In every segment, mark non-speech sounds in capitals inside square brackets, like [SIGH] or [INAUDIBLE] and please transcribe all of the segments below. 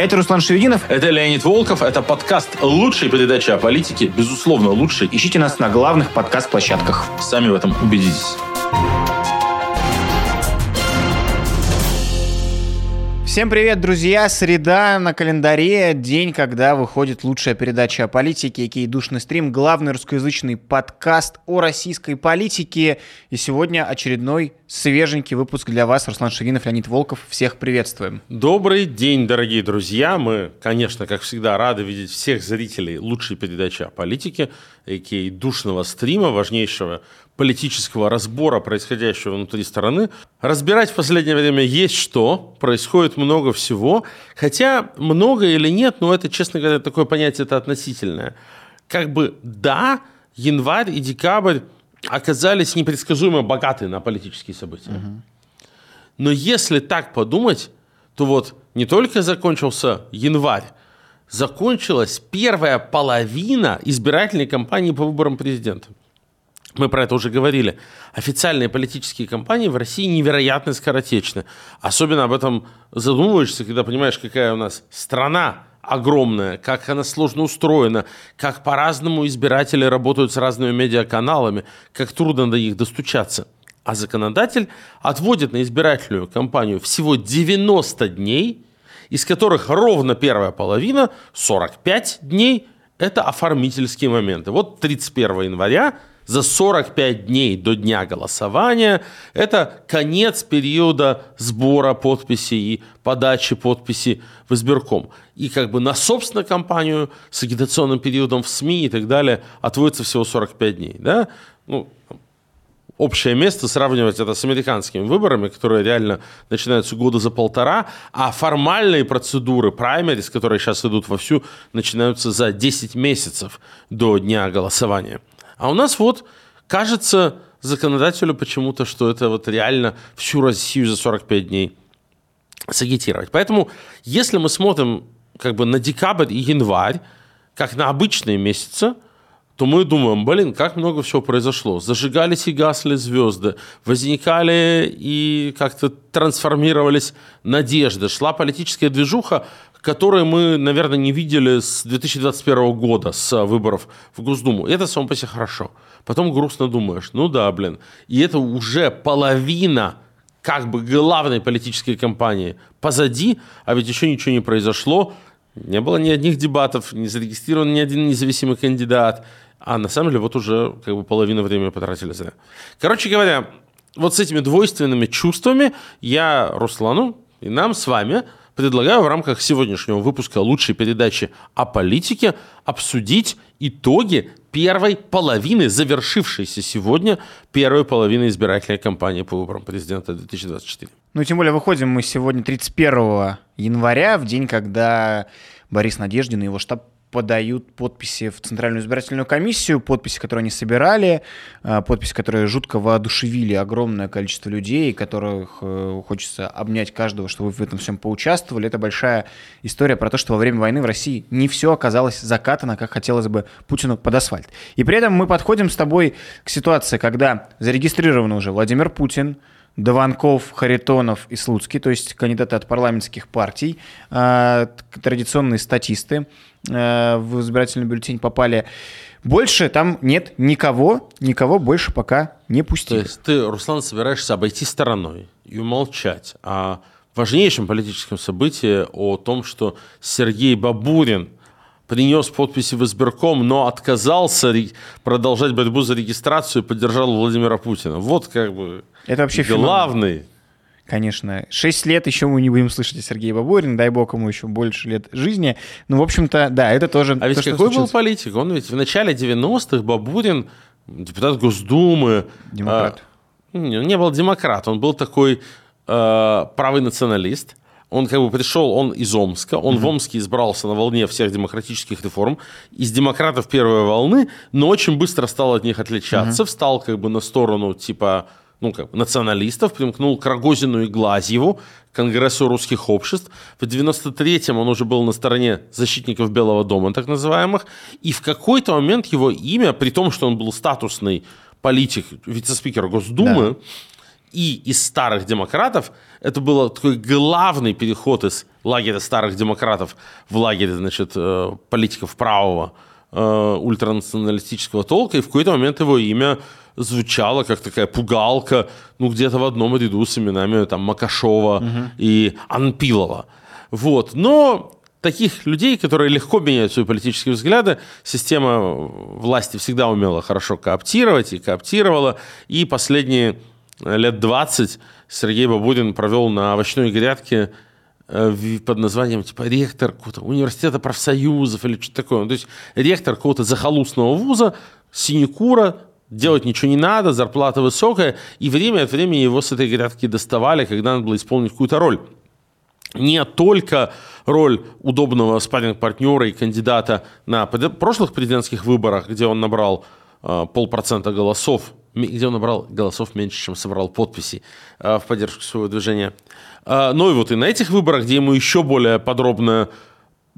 Это Руслан Шевединов. Это Леонид Волков. Это подкаст лучшей передачи о политике. Безусловно, лучший. Ищите нас на главных подкаст-площадках. Сами в этом убедитесь. Всем привет, друзья! Среда на календаре, день, когда выходит лучшая передача о политике, кей душный стрим, главный русскоязычный подкаст о российской политике. И сегодня очередной свеженький выпуск для вас. Руслан Шевинов, Леонид Волков. Всех приветствуем. Добрый день, дорогие друзья. Мы, конечно, как всегда, рады видеть всех зрителей лучшей передачи о политике, кей душного стрима, важнейшего политического разбора происходящего внутри страны. Разбирать в последнее время есть что, происходит много всего, хотя много или нет, но это, честно говоря, такое понятие это относительное. Как бы да, январь и декабрь оказались непредсказуемо богаты на политические события. Угу. Но если так подумать, то вот не только закончился январь, закончилась первая половина избирательной кампании по выборам президента. Мы про это уже говорили. Официальные политические кампании в России невероятно скоротечны. Особенно об этом задумываешься, когда понимаешь, какая у нас страна огромная, как она сложно устроена, как по-разному избиратели работают с разными медиаканалами, как трудно до них достучаться. А законодатель отводит на избирательную кампанию всего 90 дней, из которых ровно первая половина, 45 дней, это оформительские моменты. Вот 31 января за 45 дней до дня голосования. Это конец периода сбора подписей и подачи подписи в избирком. И как бы на собственную кампанию с агитационным периодом в СМИ и так далее отводится всего 45 дней. Да? Ну, общее место сравнивать это с американскими выборами, которые реально начинаются года за полтора, а формальные процедуры праймерис, которые сейчас идут вовсю, начинаются за 10 месяцев до дня голосования. А у нас вот кажется законодателю почему-то, что это вот реально всю Россию за 45 дней сагитировать. Поэтому, если мы смотрим как бы на декабрь и январь, как на обычные месяцы, то мы думаем, блин, как много всего произошло. Зажигались и гасли звезды, возникали и как-то трансформировались надежды, шла политическая движуха, которые мы, наверное, не видели с 2021 года, с выборов в Госдуму. Это само по себе хорошо. Потом грустно думаешь, ну да, блин. И это уже половина как бы главной политической кампании позади, а ведь еще ничего не произошло. Не было ни одних дебатов, не зарегистрирован ни один независимый кандидат. А на самом деле вот уже как бы половину времени потратили зря. Короче говоря, вот с этими двойственными чувствами я Руслану и нам с вами – предлагаю в рамках сегодняшнего выпуска лучшей передачи о политике обсудить итоги первой половины, завершившейся сегодня первой половины избирательной кампании по выборам президента 2024. Ну, тем более, выходим мы сегодня 31 января, в день, когда Борис Надеждин и его штаб подают подписи в Центральную избирательную комиссию, подписи, которые они собирали, а, подписи, которые жутко воодушевили огромное количество людей, которых э, хочется обнять каждого, чтобы вы в этом всем поучаствовали. Это большая история про то, что во время войны в России не все оказалось закатано, как хотелось бы Путину под асфальт. И при этом мы подходим с тобой к ситуации, когда зарегистрирован уже Владимир Путин, Дованков, Харитонов и Слуцкий, то есть кандидаты от парламентских партий, а, традиционные статисты а, в избирательный бюллетень попали. Больше там нет никого, никого больше пока не пустили. То есть ты, Руслан, собираешься обойти стороной и умолчать о важнейшем политическом событии, о том, что Сергей Бабурин – принес подписи в избирком, но отказался продолжать борьбу за регистрацию и поддержал Владимира Путина. Вот как бы Это вообще главный. Феномен. Конечно. Шесть лет еще мы не будем слышать о Сергее Бабурин, дай бог ему еще больше лет жизни. Ну, в общем-то, да, это тоже... А ведь то, какой был политик? Он ведь в начале 90-х Бабурин, депутат Госдумы... Демократ. А, не, не был демократ, он был такой э, правый националист, он как бы пришел, он из Омска, он угу. в Омске избрался на волне всех демократических реформ, из демократов первой волны, но очень быстро стал от них отличаться, угу. встал как бы на сторону типа ну, как, националистов, примкнул к Рогозину и Глазьеву, Конгрессу русских обществ. В 93-м он уже был на стороне защитников Белого дома, так называемых. И в какой-то момент его имя, при том, что он был статусный политик, вице-спикер Госдумы, да И из старых демократов это был такой главный переход из лагеря старых демократов в лагерь, значит, э, политиков правого э, ультранационалистического толка, и в какой-то момент его имя звучало как такая пугалка, ну, где-то в одном ряду с именами там Макашова угу. и Анпилова. Вот. Но таких людей, которые легко меняют свои политические взгляды, система власти всегда умела хорошо кооптировать и кооптировала. И последние лет 20 Сергей Бабурин провел на овощной грядке э, под названием типа ректор какого-то университета профсоюзов или что-то такое. То есть ректор какого-то захолустного вуза, синекура, делать ничего не надо, зарплата высокая, и время от времени его с этой грядки доставали, когда надо было исполнить какую-то роль не только роль удобного спарринг-партнера и кандидата на прошлых президентских выборах, где он набрал э, полпроцента голосов, где он набрал голосов меньше, чем собрал подписей э, в поддержку своего движения, э, но и вот и на этих выборах, где ему еще более подробно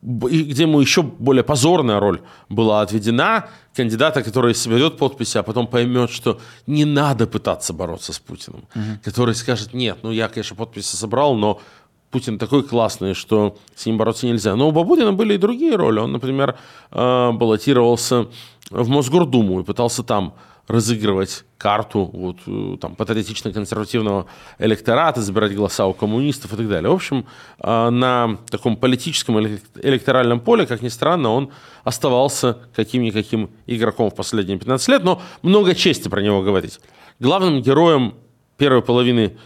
где ему еще более позорная роль была отведена, кандидата, который соберет подписи, а потом поймет, что не надо пытаться бороться с Путиным, угу. который скажет, нет, ну я, конечно, подписи собрал, но Путин такой классный, что с ним бороться нельзя. Но у Бабурина были и другие роли. Он, например, э, баллотировался в Мосгордуму и пытался там разыгрывать карту вот, э, там, патриотично-консервативного электората, забирать голоса у коммунистов и так далее. В общем, э, на таком политическом электоральном поле, как ни странно, он оставался каким-никаким игроком в последние 15 лет, но много чести про него говорить. Главным героем первой половины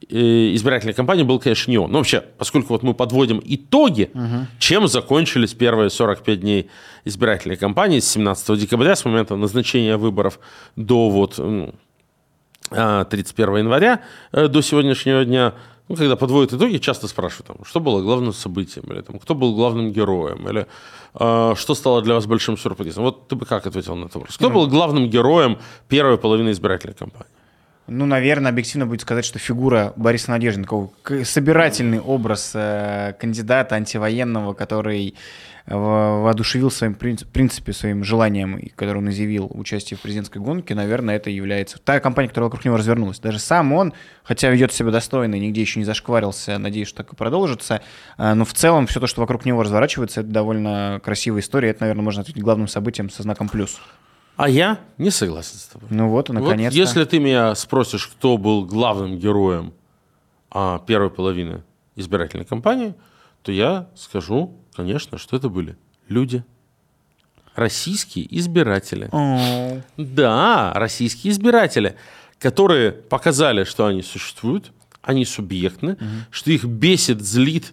избирательной кампании был, конечно, не он. Но вообще, поскольку вот мы подводим итоги, угу. чем закончились первые 45 дней избирательной кампании с 17 декабря, с момента назначения выборов до вот 31 а, января, э, до сегодняшнего дня, ну, когда подводят итоги, часто спрашивают, там, что было главным событием, или там, кто был главным героем, или э, что стало для вас большим сюрпризом. Вот ты бы как ответил на этот вопрос? Кто был главным героем первой половины избирательной кампании? Ну, наверное, объективно будет сказать, что фигура Бориса Надеждина, собирательный образ э, кандидата антивоенного, который э, воодушевил своим принципе, своим желанием, который он изъявил участие в президентской гонке, наверное, это является та компания, которая вокруг него развернулась. Даже сам он, хотя ведет себя достойно нигде еще не зашкварился, надеюсь, что так и продолжится, э, но в целом все то, что вокруг него разворачивается, это довольно красивая история, это, наверное, можно ответить главным событием со знаком плюс. А я не согласен с тобой. Ну вот, наконец-то. Вот если ты меня спросишь, кто был главным героем а, первой половины избирательной кампании, то я скажу, конечно, что это были люди. Российские избиратели. Oh. Да, российские избиратели, которые показали, что они существуют, они субъектны, что их бесит, злит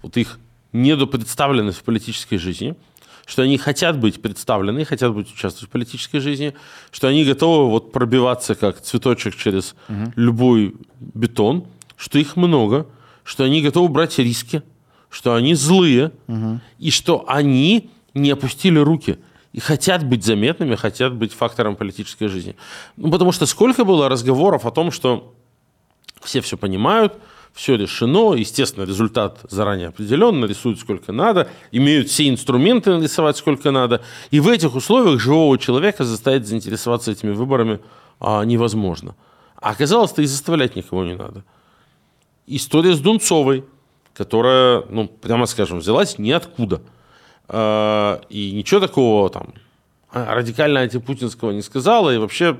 вот их недопредставленность в политической жизни – что они хотят быть представлены, хотят быть участвовать в политической жизни, что они готовы вот пробиваться как цветочек через угу. любой бетон, что их много, что они готовы брать риски, что они злые, угу. и что они не опустили руки и хотят быть заметными, хотят быть фактором политической жизни. Ну, потому что сколько было разговоров о том, что все все понимают, все решено, естественно, результат заранее определен, нарисуют сколько надо, имеют все инструменты нарисовать сколько надо, и в этих условиях живого человека заставить заинтересоваться этими выборами а, невозможно. А оказалось-то и заставлять никого не надо. История с Дунцовой, которая, ну, прямо скажем, взялась ниоткуда. А, и ничего такого там радикально антипутинского не сказала, и вообще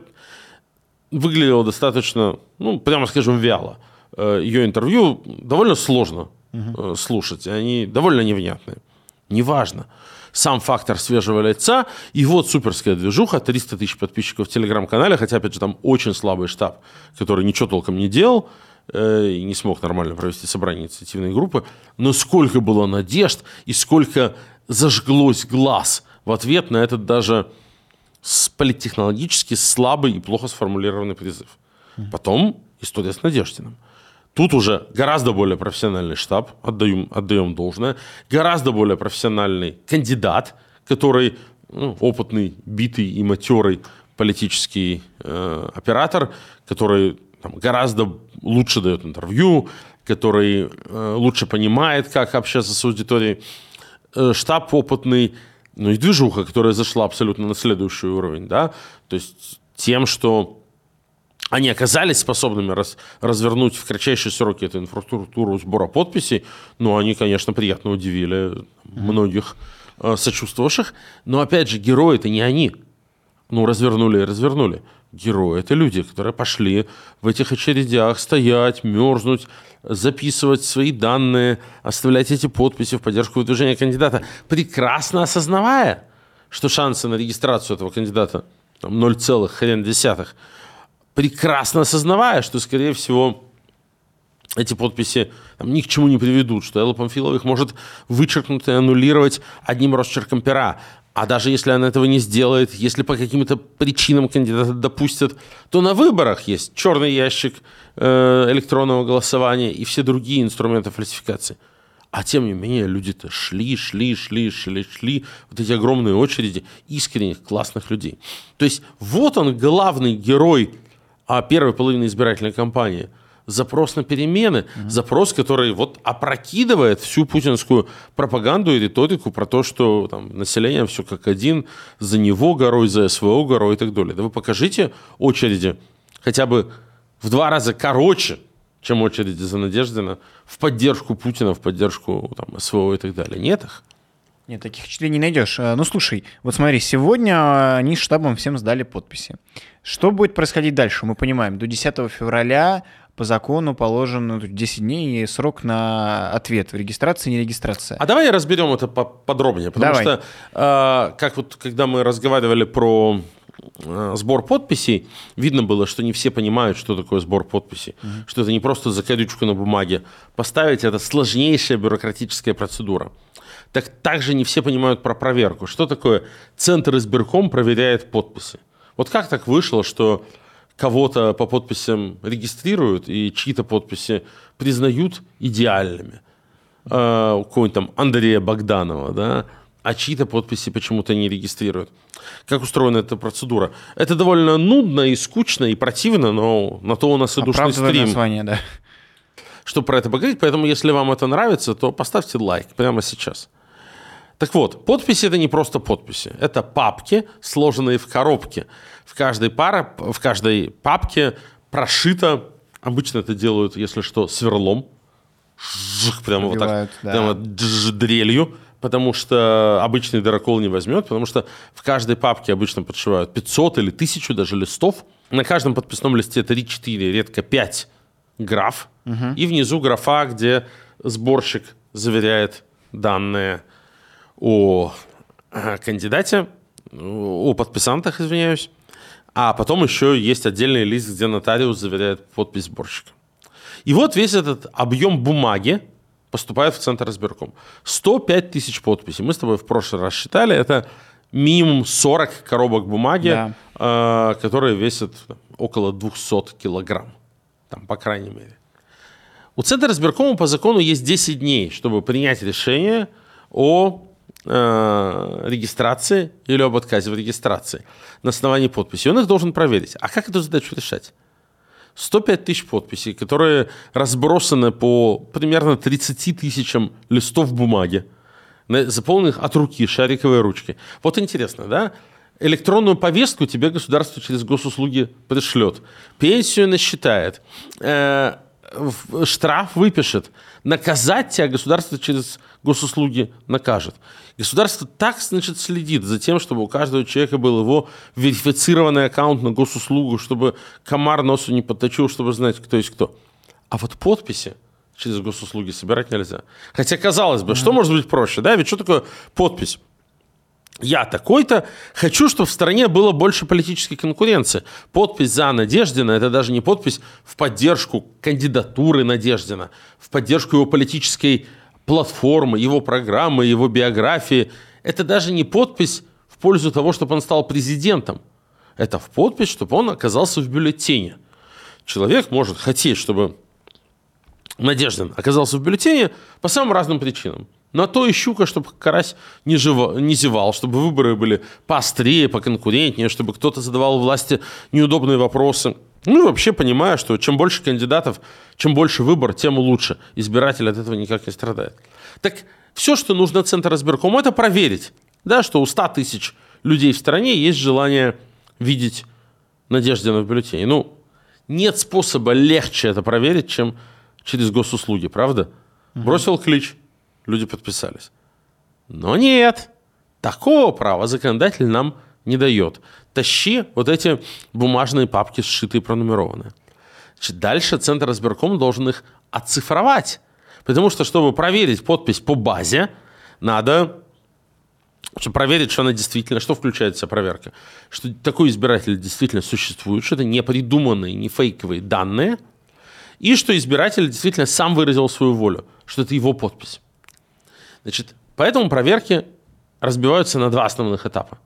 выглядела достаточно, ну, прямо скажем, вяло. Э, ее интервью довольно сложно угу. слушать, они довольно невнятные. Неважно. Сам фактор свежего лица, и вот суперская движуха, 300 тысяч подписчиков в телеграм-канале, хотя, опять же, там очень слабый штаб, который ничего толком не делал, э, и не смог нормально провести собрание инициативной группы, но сколько было надежд и сколько зажглось глаз в ответ на этот даже политтехнологически слабый и плохо сформулированный призыв. Потом история с Надеждиным. Тут уже гораздо более профессиональный штаб, отдаем, отдаем должное, гораздо более профессиональный кандидат, который ну, опытный, битый и матерый политический э, оператор, который там, гораздо лучше дает интервью, который э, лучше понимает, как общаться с аудиторией. Э, штаб опытный, ну и движуха, которая зашла абсолютно на следующий уровень, да, то есть тем, что они оказались способными раз, развернуть в кратчайшие сроки эту инфраструктуру сбора подписей, ну, они, конечно, приятно удивили многих э, сочувствовавших. Но, опять же, герои это не они. Ну, развернули и развернули. Герои — это люди, которые пошли в этих очередях стоять, мерзнуть, записывать свои данные, оставлять эти подписи в поддержку выдвижения кандидата, прекрасно осознавая, что шансы на регистрацию этого кандидата там, 0, хрен десятых, прекрасно осознавая, что, скорее всего, эти подписи там, ни к чему не приведут, что Элла Памфилова их может вычеркнуть и аннулировать одним росчерком пера. А даже если она этого не сделает, если по каким-то причинам кандидата допустят, то на выборах есть черный ящик э, электронного голосования и все другие инструменты фальсификации. А тем не менее, люди-то шли, шли, шли, шли, шли. Вот эти огромные очереди искренних, классных людей. То есть вот он, главный герой а первой половины избирательной кампании – запрос на перемены, угу. запрос, который вот опрокидывает всю путинскую пропаганду и риторику про то, что там, население все как один, за него горой, за СВО горой и так далее. Да вы покажите очереди хотя бы в два раза короче, чем очереди за Надеждина, в поддержку Путина, в поддержку там, СВО и так далее. Нет их? Нет, таких впечатлений не найдешь. А, ну, слушай, вот смотри, сегодня они штабом всем сдали подписи. Что будет происходить дальше? Мы понимаем, до 10 февраля по закону положен 10 ну, дней и срок на ответ, регистрация, не регистрация. А давай разберем это подробнее, потому давай. что, э, как вот когда мы разговаривали про э, сбор подписей, видно было, что не все понимают, что такое сбор подписей, угу. что это не просто закорючку на бумаге поставить, это сложнейшая бюрократическая процедура. Так также не все понимают про проверку. Что такое Центр избирком проверяет подписи? Вот как так вышло, что кого-то по подписям регистрируют и чьи-то подписи признают идеальными. Uh, у кого-нибудь там Андрея Богданова, да, а чьи-то подписи почему-то не регистрируют. Как устроена эта процедура? Это довольно нудно и скучно и противно, но на то у нас и душный стрим. название, да. Чтобы про это поговорить, поэтому если вам это нравится, то поставьте лайк прямо сейчас. Так вот, подписи это не просто подписи, это папки, сложенные в коробке. В каждой, пара, в каждой папке прошито, обычно это делают, если что, сверлом, жих, прямо вот так, да. прямо дрелью, потому что обычный дырокол не возьмет, потому что в каждой папке обычно подшивают 500 или 1000 даже листов. На каждом подписном листе 3-4, редко 5 граф. Угу. И внизу графа, где сборщик заверяет данные о э, кандидате, о подписантах, извиняюсь. А потом еще есть отдельный лист, где нотариус заверяет подпись сборщика. И вот весь этот объем бумаги поступает в Центр избирком. 105 тысяч подписей. Мы с тобой в прошлый раз считали, это минимум 40 коробок бумаги, да. э, которые весят около 200 килограмм. Там, по крайней мере. У Центра избиркома по закону есть 10 дней, чтобы принять решение о регистрации или об отказе в регистрации на основании подписи. Он их должен проверить. А как эту задачу решать? 105 тысяч подписей, которые разбросаны по примерно 30 тысячам листов бумаги, заполненных от руки, шариковой ручки. Вот интересно, да? Электронную повестку тебе государство через госуслуги пришлет, пенсию насчитает, э, штраф выпишет, наказать тебя государство через госуслуги накажет. Государство так, значит, следит за тем, чтобы у каждого человека был его верифицированный аккаунт на госуслугу, чтобы комар носу не подточил, чтобы знать, кто есть кто. А вот подписи через госуслуги собирать нельзя. Хотя, казалось бы, mm-hmm. что может быть проще, да? Ведь что такое подпись? Я такой-то хочу, чтобы в стране было больше политической конкуренции. Подпись за Надеждина – это даже не подпись в поддержку кандидатуры Надеждина, в поддержку его политической платформы, его программы, его биографии. Это даже не подпись в пользу того, чтобы он стал президентом. Это в подпись, чтобы он оказался в бюллетене. Человек может хотеть, чтобы Надеждин оказался в бюллетене по самым разным причинам. На то и щука, чтобы карась не, жива, не зевал, чтобы выборы были поострее, поконкурентнее, чтобы кто-то задавал власти неудобные вопросы. Ну и вообще понимаю, что чем больше кандидатов, чем больше выбор, тем лучше. Избиратель от этого никак не страдает. Так все, что нужно Центр избиркому, это проверить, да, что у 100 тысяч людей в стране есть желание видеть Надеждина в бюллетене. Ну, Нет способа легче это проверить, чем через госуслуги, правда? Бросил клич, люди подписались. Но нет, такого права законодатель нам не дает. Тащи вот эти бумажные папки, сшитые пронумерованные. Значит, дальше Центр избирком должен их оцифровать. Потому что, чтобы проверить подпись по базе, надо чтобы проверить, что она действительно, что включает в себя проверка. Что такой избиратель действительно существует, что это не придуманные, не фейковые данные, и что избиратель действительно сам выразил свою волю, что это его подпись. Значит, поэтому проверки разбиваются на два основных этапа.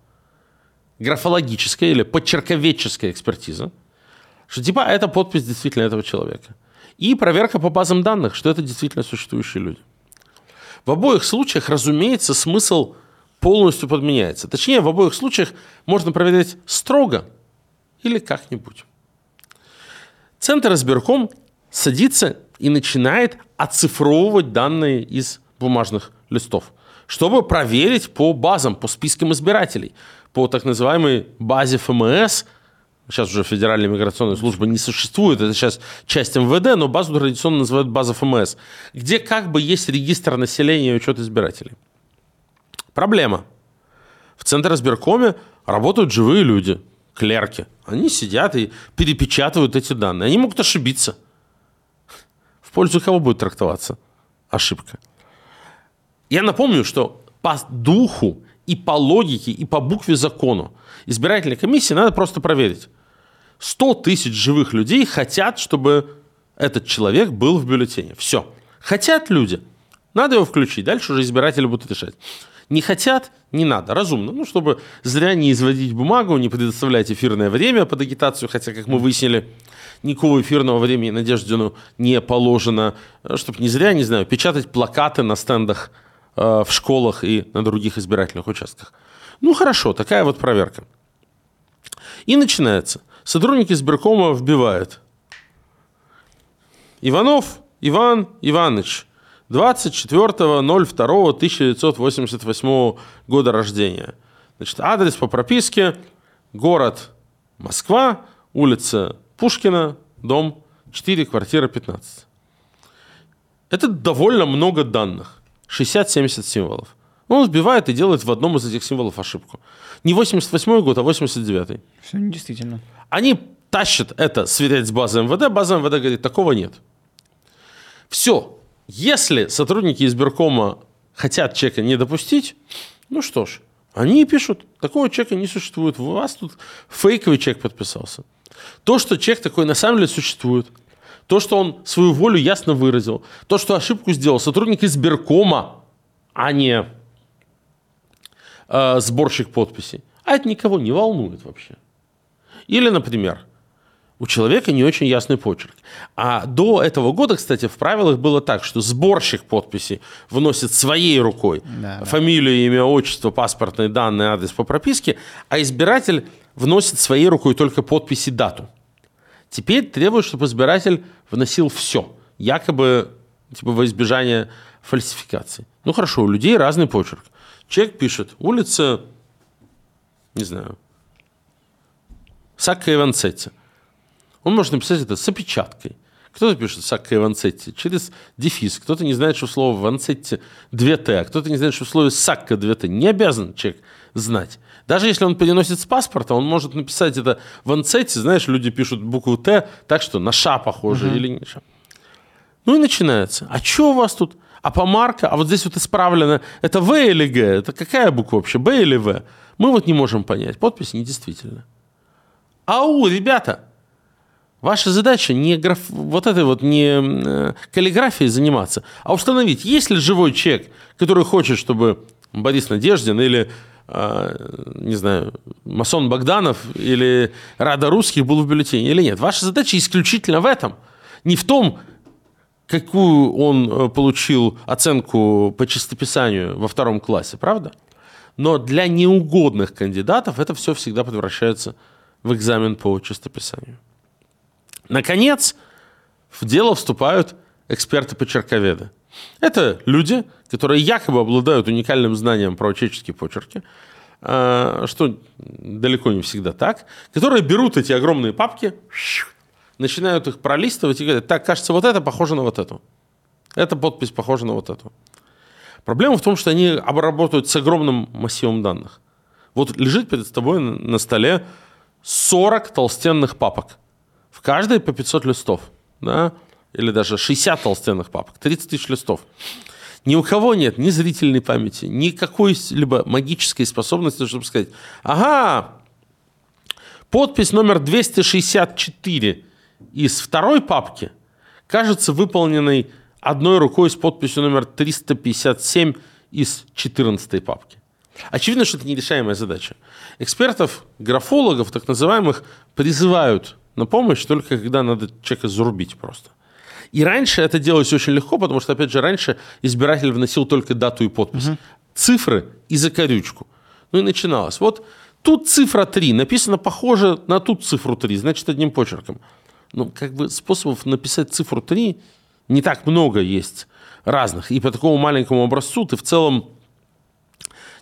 Графологическая или подчерковедческая экспертиза, что типа это подпись действительно этого человека. И проверка по базам данных, что это действительно существующие люди. В обоих случаях, разумеется, смысл полностью подменяется. Точнее, в обоих случаях можно проверять строго или как-нибудь. Центр избирком садится и начинает оцифровывать данные из бумажных листов, чтобы проверить по базам, по спискам избирателей, по так называемой базе ФМС. Сейчас уже Федеральная миграционная служба не существует, это сейчас часть МВД, но базу традиционно называют база ФМС, где как бы есть регистр населения и учет избирателей. Проблема. В Центре избиркоме работают живые люди, клерки. Они сидят и перепечатывают эти данные. Они могут ошибиться. В пользу кого будет трактоваться ошибка? Я напомню, что по духу и по логике, и по букве закону избирательной комиссии надо просто проверить. 100 тысяч живых людей хотят, чтобы этот человек был в бюллетене. Все. Хотят люди. Надо его включить. Дальше уже избиратели будут решать. Не хотят, не надо, разумно. Ну, чтобы зря не изводить бумагу, не предоставлять эфирное время под агитацию, хотя, как мы выяснили, никакого эфирного времени Надеждину не положено, чтобы не зря, не знаю, печатать плакаты на стендах в школах и на других избирательных участках. Ну, хорошо, такая вот проверка. И начинается. Сотрудники избиркома вбивают. Иванов Иван Иванович, 24.02.1988 года рождения. Значит, адрес по прописке, город Москва, улица Пушкина, дом 4, квартира 15. Это довольно много данных. 60-70 символов. Он сбивает и делает в одном из этих символов ошибку. Не 88 год, а 89 Все действительно. Они тащат это сверять с базой МВД, база МВД говорит, такого нет. Все, если сотрудники избиркома хотят чека не допустить, ну что ж, они пишут, такого чека не существует, у вас тут фейковый чек подписался. То, что чек такой на самом деле существует, то, что он свою волю ясно выразил, то, что ошибку сделал сотрудник избиркома, а не э, сборщик подписей, а это никого не волнует вообще. Или, например, у человека не очень ясный почерк. А до этого года, кстати, в правилах было так, что сборщик подписи вносит своей рукой да, фамилию, имя, отчество, паспортные данные, адрес по прописке, а избиратель вносит своей рукой только подпись и дату. Теперь требуют, чтобы избиратель вносил все, якобы типа во избежание фальсификации. Ну хорошо, у людей разный почерк. Человек пишет, улица, не знаю, Сакка Иванцетти. Он может написать это с опечаткой. Кто-то пишет Сакка Ванцетти через дефис, кто-то не знает, что слово Ванцетти 2Т, а кто-то не знает, что слово Сакка 2Т. Не обязан человек знать. Даже если он переносит с паспорта, он может написать это Ванцетти, знаешь, люди пишут букву Т, так что на Ша похоже uh-huh. или не Ша. Ну и начинается. А что у вас тут? А помарка? А вот здесь вот исправлено. Это В или Г? Это какая буква вообще? Б или В? Мы вот не можем понять. Подпись недействительна. Ау, ребята, Ваша задача не граф... вот этой вот не э, каллиграфией заниматься, а установить, есть ли живой человек, который хочет, чтобы Борис Надеждин или, не знаю, Масон Богданов или Рада Русских был в бюллетене или нет. Ваша задача исключительно в этом. Не в том, какую он э, получил оценку по чистописанию во втором классе, правда? Но для неугодных кандидатов это все всегда превращается в экзамен по чистописанию. Наконец, в дело вступают эксперты-почерковеды. Это люди, которые якобы обладают уникальным знанием про чеческие почерки, а, что далеко не всегда так, которые берут эти огромные папки, начинают их пролистывать и говорят, так, кажется, вот это похоже на вот эту. Эта подпись похожа на вот эту. Проблема в том, что они обработают с огромным массивом данных. Вот лежит перед тобой на столе 40 толстенных папок. В каждой по 500 листов. Да? Или даже 60 толстенных папок. 30 тысяч листов. Ни у кого нет ни зрительной памяти, ни какой-либо магической способности, чтобы сказать, ага, подпись номер 264 из второй папки кажется выполненной одной рукой с подписью номер 357 из 14 папки. Очевидно, что это нерешаемая задача. Экспертов, графологов, так называемых, призывают на помощь только когда надо человека зарубить просто. И раньше это делалось очень легко, потому что, опять же, раньше избиратель вносил только дату и подпись. Угу. Цифры и закорючку. Ну и начиналось. Вот тут цифра 3, написано похоже на тут цифру 3, значит, одним почерком. Ну, как бы способов написать цифру 3 не так много есть разных. И по такому маленькому образцу ты в целом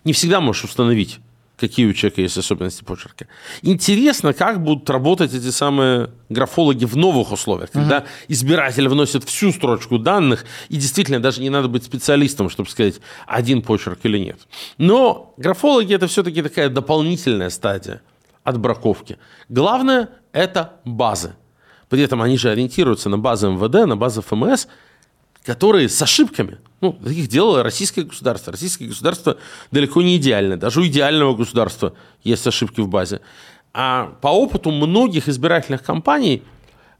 не всегда можешь установить, какие у человека есть особенности почерка. Интересно, как будут работать эти самые графологи в новых условиях, когда uh-huh. избиратель вносит всю строчку данных, и действительно даже не надо быть специалистом, чтобы сказать, один почерк или нет. Но графологи это все-таки такая дополнительная стадия отбраковки. Главное – это базы. При этом они же ориентируются на базы МВД, на базы ФМС, которые с ошибками. Ну, их делало российское государство. Российское государство далеко не идеальное. Даже у идеального государства есть ошибки в базе. А по опыту многих избирательных кампаний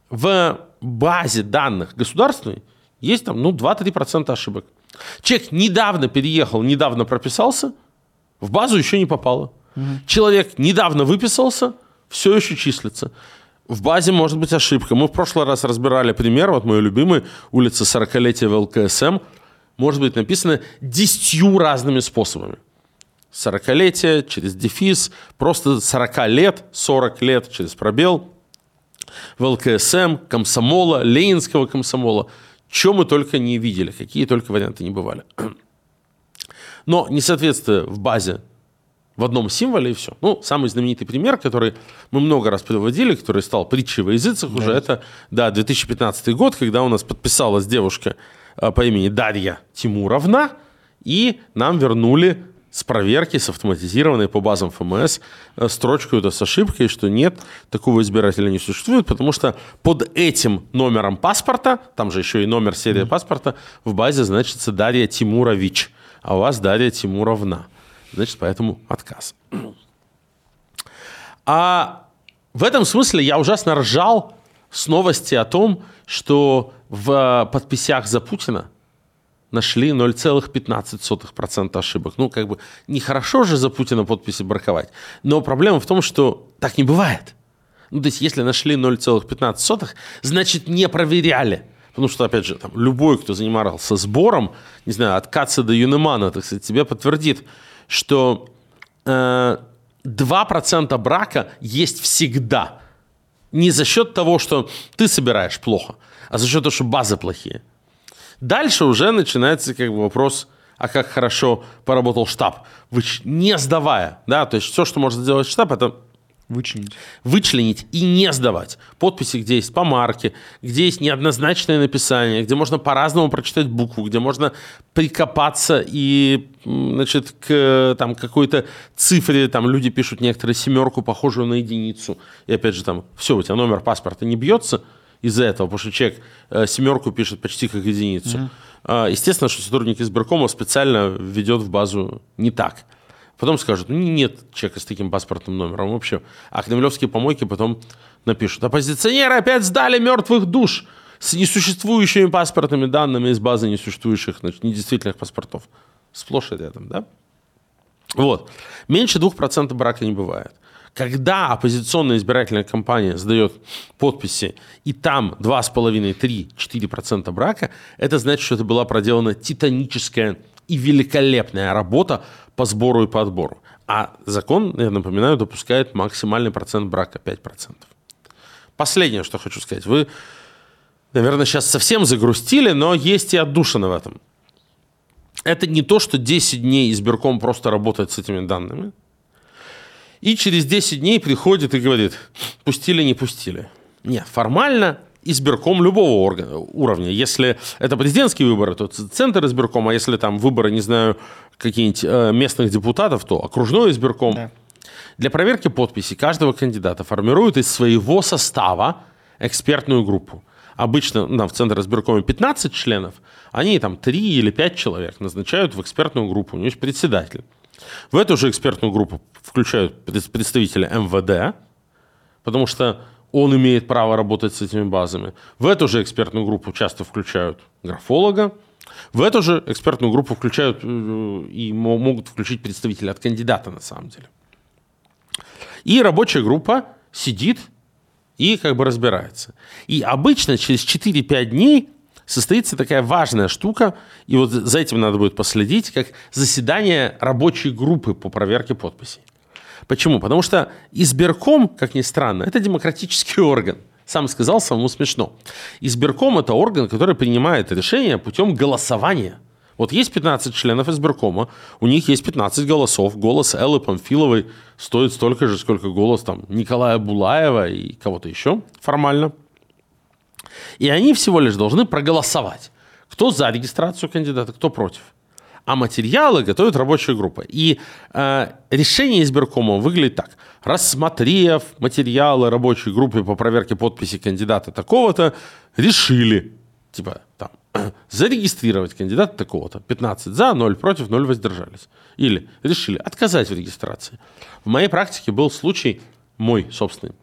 в базе данных государственной есть там ну, 2-3% ошибок. Человек недавно переехал, недавно прописался, в базу еще не попало. Угу. Человек недавно выписался, все еще числится. В базе может быть ошибка. Мы в прошлый раз разбирали пример, вот мой любимый, улица 40-летия в ЛКСМ, может быть написано десятью разными способами. 40-летие, через дефис, просто 40 лет, 40 лет через пробел, в ЛКСМ, комсомола, ленинского комсомола. Чем мы только не видели, какие только варианты не бывали. [CLEARS THROAT] Но несоответствие в базе в одном символе и все. Ну, самый знаменитый пример, который мы много раз приводили, который стал притчей во языцах да. уже, это, да, 2015 год, когда у нас подписалась девушка по имени Дарья Тимуровна, и нам вернули с проверки, с автоматизированной по базам ФМС э, строчку это с ошибкой, что нет, такого избирателя не существует, потому что под этим номером паспорта, там же еще и номер серии паспорта, в базе значится Дарья Тимурович, а у вас Дарья Тимуровна значит, поэтому отказ. А в этом смысле я ужасно ржал с новости о том, что в подписях за Путина нашли 0,15% ошибок. Ну, как бы, нехорошо же за Путина подписи браковать. Но проблема в том, что так не бывает. Ну, то есть, если нашли 0,15, значит, не проверяли. Потому что, опять же, там, любой, кто занимался сбором, не знаю, от Каца до Юнемана, так сказать, тебе подтвердит, что э, 2% брака есть всегда. Не за счет того, что ты собираешь плохо, а за счет того, что базы плохие. Дальше уже начинается как бы вопрос, а как хорошо поработал штаб, не сдавая. Да? То есть все, что может сделать штаб, это Вычленить. Вычленить и не сдавать. Подписи, где есть помарки, где есть неоднозначное написание, где можно по-разному прочитать букву, где можно прикопаться и значит, к там, какой-то цифре, там люди пишут некоторые семерку, похожую на единицу. И опять же, там, все, у тебя номер паспорта не бьется из-за этого, потому что человек э, семерку пишет почти как единицу. Mm-hmm. Естественно, что сотрудник избиркома специально ведет в базу не так. Потом скажут, ну нет человека с таким паспортным номером вообще. А кремлевские помойки потом напишут, оппозиционеры опять сдали мертвых душ с несуществующими паспортными данными из базы несуществующих, значит, недействительных паспортов. Сплошь и рядом, да? Вот. Меньше 2% брака не бывает. Когда оппозиционная избирательная кампания сдает подписи, и там 2,5, 3, 4% брака, это значит, что это была проделана титаническая и великолепная работа по сбору и по отбору. А закон, я напоминаю, допускает максимальный процент брака 5%. Последнее, что хочу сказать. Вы, наверное, сейчас совсем загрустили, но есть и отдушина в этом. Это не то, что 10 дней избирком просто работает с этими данными. И через 10 дней приходит и говорит, пустили, не пустили. Нет, формально избирком любого органа, уровня. Если это президентские выборы, то центр избирком, а если там выборы, не знаю, какие-нибудь э, местных депутатов, то окружной избирком. Да. Для проверки подписи каждого кандидата формируют из своего состава экспертную группу. Обычно ну, в Центр избиркоме 15 членов, они там 3 или 5 человек назначают в экспертную группу, у есть председатель. В эту же экспертную группу включают представителя МВД, потому что он имеет право работать с этими базами. В эту же экспертную группу часто включают графолога. В эту же экспертную группу включают э, и могут включить представителя от кандидата на самом деле. И рабочая группа сидит и как бы разбирается. И обычно через 4-5 дней состоится такая важная штука, и вот за этим надо будет последить, как заседание рабочей группы по проверке подписей. Почему? Потому что избирком, как ни странно, это демократический орган. Сам сказал, самому смешно. Избирком – это орган, который принимает решения путем голосования. Вот есть 15 членов избиркома, у них есть 15 голосов. Голос Эллы Памфиловой стоит столько же, сколько голос там, Николая Булаева и кого-то еще формально. И они всего лишь должны проголосовать. Кто за регистрацию кандидата, кто против а материалы готовит рабочая группа. И э, решение избиркома выглядит так. Рассмотрев материалы рабочей группы по проверке подписи кандидата такого-то, решили, типа, там, [CLEARS THROAT] зарегистрировать кандидата такого-то. 15 за, 0 против, 0 воздержались. Или решили отказать в регистрации. В моей практике был случай мой собственный,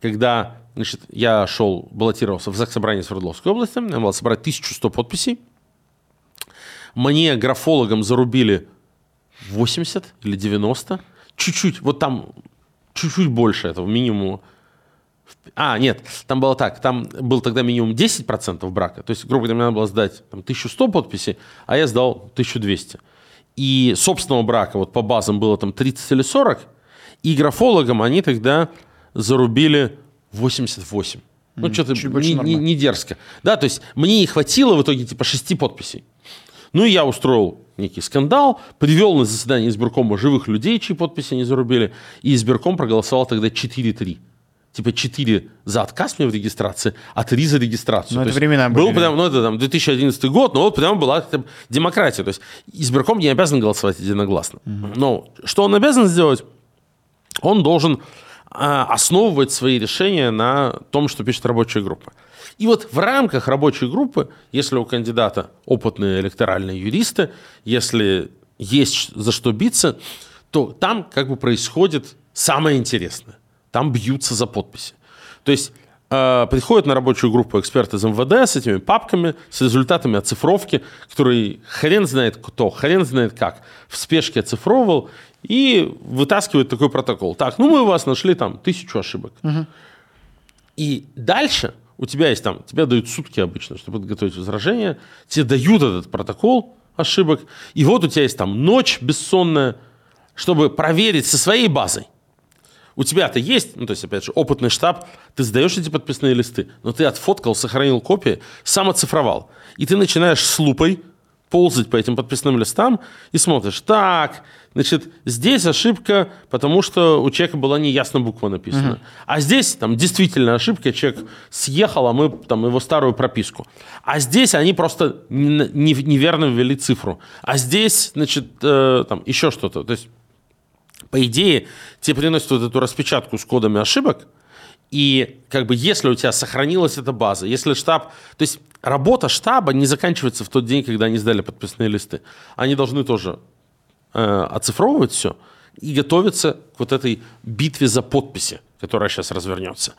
когда значит, я шел, баллотировался в Заксобрание Свердловской области, надо было собрать 1100 подписей, мне графологам зарубили 80 или 90. Чуть-чуть, вот там чуть-чуть больше этого минимума. А, нет, там было так, там был тогда минимум 10% брака, то есть, грубо говоря, мне надо было сдать там, 1100 подписей, а я сдал 1200. И собственного брака вот по базам было там 30 или 40, и графологам они тогда зарубили 88. Ну, mm, что-то не, не, не дерзко. Да, то есть мне не хватило в итоге типа 6 подписей. Ну и я устроил некий скандал, привел на заседание избиркома живых людей, чьи подписи не зарубили, и избирком проголосовал тогда 4-3 типа 4 за отказ мне в регистрации, а 3 за регистрацию. Ну, это времена были. Был прям, ну, это там 2011 год, но вот прямо была там, демократия. То есть избирком не обязан голосовать единогласно. Угу. Но что он обязан сделать? Он должен а, основывать свои решения на том, что пишет рабочая группа. И вот в рамках рабочей группы, если у кандидата опытные электоральные юристы, если есть за что биться, то там как бы происходит самое интересное. Там бьются за подписи. То есть э, приходят на рабочую группу эксперты из МВД с этими папками, с результатами оцифровки, которые хрен знает кто, хрен знает как, в спешке оцифровывал и вытаскивает такой протокол. Так, ну мы у вас нашли там тысячу ошибок. Угу. И дальше у тебя есть там, тебе дают сутки обычно, чтобы подготовить возражение, тебе дают этот протокол ошибок, и вот у тебя есть там ночь бессонная, чтобы проверить со своей базой. У тебя-то есть, ну, то есть, опять же, опытный штаб, ты сдаешь эти подписные листы, но ты отфоткал, сохранил копии, сам оцифровал. И ты начинаешь с лупой ползать по этим подписным листам и смотришь, так, значит, здесь ошибка, потому что у человека была неясно буква написана. Угу. А здесь там действительно ошибка, человек съехал, а мы там его старую прописку. А здесь они просто неверно ввели цифру. А здесь, значит, э, там еще что-то. То есть, по идее, тебе приносят вот эту распечатку с кодами ошибок, и как бы если у тебя сохранилась эта база, если штаб... То есть работа штаба не заканчивается в тот день, когда они сдали подписные листы. Они должны тоже э, оцифровывать все и готовиться к вот этой битве за подписи, которая сейчас развернется.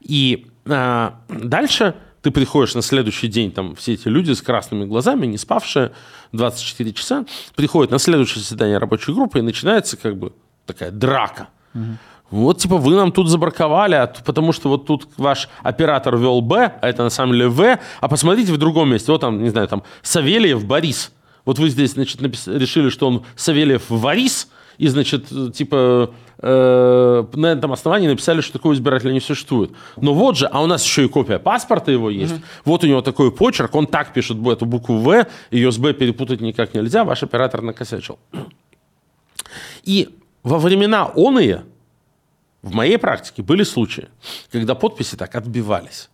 И э, дальше ты приходишь на следующий день, там все эти люди с красными глазами, не спавшие 24 часа, приходят на следующее заседание рабочей группы, и начинается как бы такая драка. Угу. Вот, типа, вы нам тут забраковали, а потому что вот тут ваш оператор вел Б, а это на самом деле В, а посмотрите в другом месте, вот там, не знаю, там, Савельев Борис. Вот вы здесь, значит, решили, что он Савельев Варис, и, значит, типа, э, на этом основании написали, что такого избирателя не существует. Но вот же, а у нас еще и копия паспорта его есть. Mm-hmm. Вот у него такой почерк, он так пишет эту букву В, ее с Б перепутать никак нельзя, ваш оператор накосячил. И во времена оные в моей практике были случаи, когда подписи так отбивались.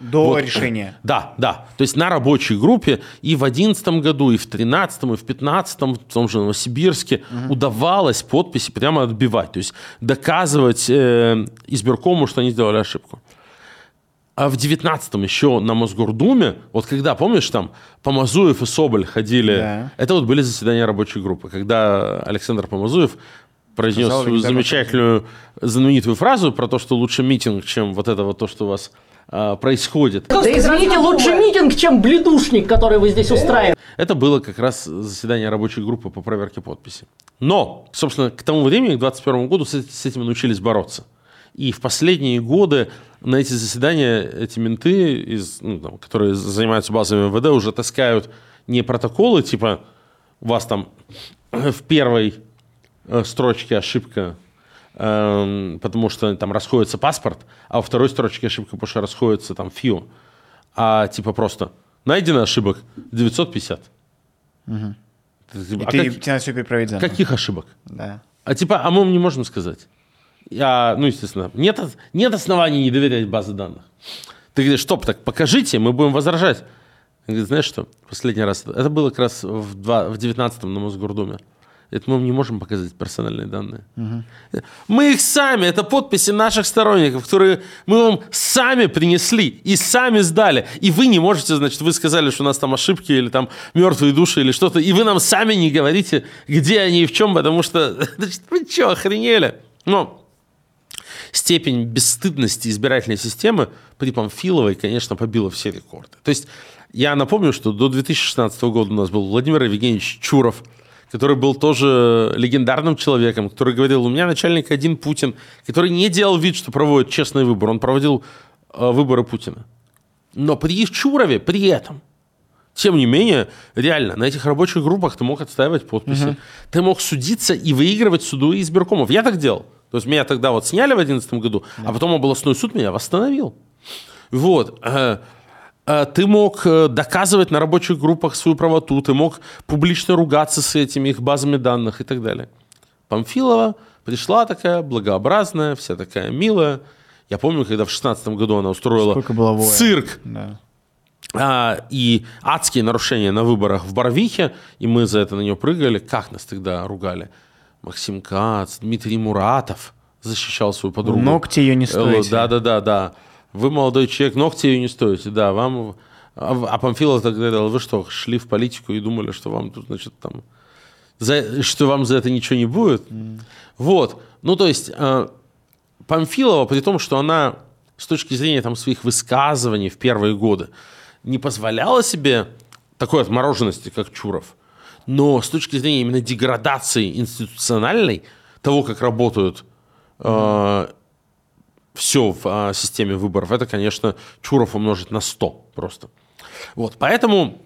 До вот, решения. Да, да. То есть на рабочей группе и в 2011 году, и в 2013, и в 2015, в том же Новосибирске угу. удавалось подписи прямо отбивать. То есть доказывать э, избиркому, что они сделали ошибку. А в 19-м еще на Мосгордуме, вот когда, помнишь, там Помазуев и Соболь ходили, да. это вот были заседания рабочей группы, когда Александр Помазуев произнес Сказал свою замечательную, знаменитую фразу про то, что лучше митинг, чем вот это вот то, что у вас а, происходит. Да извините, лучше митинг, чем бледушник, который вы здесь устраиваете. Это было как раз заседание рабочей группы по проверке подписи. Но, собственно, к тому времени, к 2021 году, с этим научились бороться. И в последние годы на эти заседания эти менты, из, ну, там, которые занимаются базами МВД, уже таскают не протоколы, типа у вас там в первой э, строчке ошибка, потому что там расходится паспорт, а во второй строчке ошибка, потому что расходится там ФИО. А типа просто найдено ошибок 950. Угу. И а ты, как, тебе все перепроверить заново. Каких ошибок? Да. А типа, а мы не можем сказать. Я, ну, естественно, нет, нет оснований не доверять базе данных. Ты говоришь, стоп, так покажите, мы будем возражать. Он говорит, знаешь что, последний раз, это было как раз в, два, в 19-м на Мосгордуме. Это мы не можем показать персональные данные. Угу. Мы их сами, это подписи наших сторонников, которые мы вам сами принесли и сами сдали. И вы не можете, значит, вы сказали, что у нас там ошибки или там мертвые души или что-то, и вы нам сами не говорите, где они и в чем, потому что, [LAUGHS] значит, вы что, охренели? Но степень бесстыдности избирательной системы при Памфиловой, конечно, побила все рекорды. То есть я напомню, что до 2016 года у нас был Владимир Евгеньевич Чуров, который был тоже легендарным человеком, который говорил, у меня начальник один Путин, который не делал вид, что проводит честный выбор, он проводил э, выборы Путина. Но при Чурове, при этом, тем не менее, реально, на этих рабочих группах ты мог отстаивать подписи. Угу. Ты мог судиться и выигрывать суду и избиркомов. Я так делал. То есть меня тогда вот сняли в 2011 году, да. а потом областной суд меня восстановил. Вот. Э, э, ты мог э, доказывать на рабочих группах свою правоту, ты мог публично ругаться с этими их базами данных и так далее. Памфилова пришла такая благообразная, вся такая милая. Я помню, когда в 16 году она устроила цирк. Да. А, и адские нарушения на выборах в Барвихе, и мы за это на нее прыгали. Как нас тогда ругали? Максим Кац, Дмитрий Муратов защищал свою подругу. Ногти ее не стоите. Да, да, да, да. Вы молодой человек, ногти ее не стоите, да. Вам... А, а Памфилов тогда говорил, вы что, шли в политику и думали, что вам тут, значит, там... За, что вам за это ничего не будет? Mm. Вот. Ну, то есть, э, Памфилова, при том, что она с точки зрения там, своих высказываний в первые годы не позволяла себе такой отмороженности, как Чуров – но с точки зрения именно деградации институциональной, того, как работают э, все в э, системе выборов, это, конечно, Чуров умножить на 100 просто. Вот, поэтому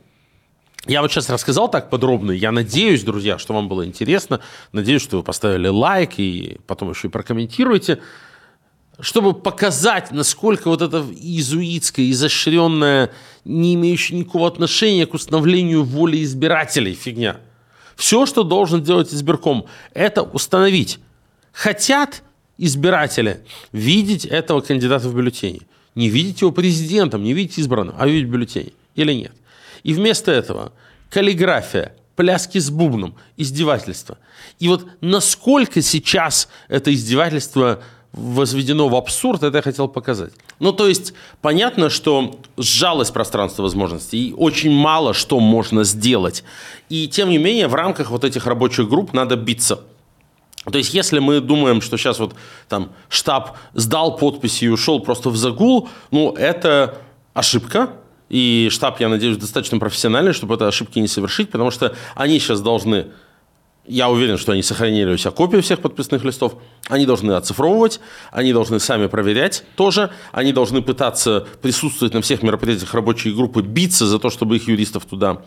я вот сейчас рассказал так подробно. Я надеюсь, друзья, что вам было интересно. Надеюсь, что вы поставили лайк и потом еще и прокомментируете чтобы показать, насколько вот эта иезуитская, изощренная, не имеющая никакого отношения к установлению воли избирателей фигня. Все, что должен делать избирком, это установить, хотят избиратели видеть этого кандидата в бюллетене. Не видеть его президентом, не видеть избранным, а видеть в или нет. И вместо этого каллиграфия, пляски с бубном, издевательство. И вот насколько сейчас это издевательство возведено в абсурд, это я хотел показать. Ну, то есть, понятно, что сжалось пространство возможностей, и очень мало что можно сделать. И, тем не менее, в рамках вот этих рабочих групп надо биться. То есть, если мы думаем, что сейчас вот там штаб сдал подписи и ушел просто в загул, ну, это ошибка, и штаб, я надеюсь, достаточно профессиональный, чтобы этой ошибки не совершить, потому что они сейчас должны я уверен, что они сохранили у себя копии всех подписных листов. Они должны оцифровывать, они должны сами проверять тоже, они должны пытаться присутствовать на всех мероприятиях рабочей группы, биться за то, чтобы их юристов туда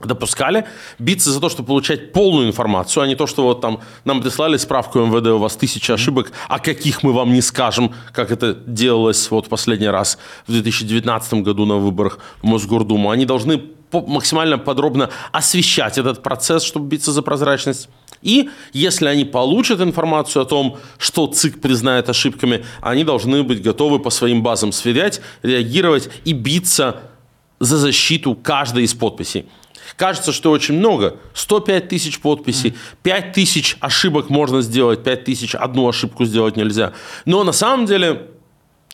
допускали, биться за то, чтобы получать полную информацию, а не то, что вот там нам прислали справку МВД, у вас тысяча ошибок, о каких мы вам не скажем, как это делалось вот последний раз в 2019 году на выборах в Мосгордуму. Они должны максимально подробно освещать этот процесс, чтобы биться за прозрачность. И если они получат информацию о том, что ЦИК признает ошибками, они должны быть готовы по своим базам сверять, реагировать и биться за защиту каждой из подписей. Кажется, что очень много. 105 тысяч подписей, 5 тысяч ошибок можно сделать, 5 тысяч одну ошибку сделать нельзя. Но на самом деле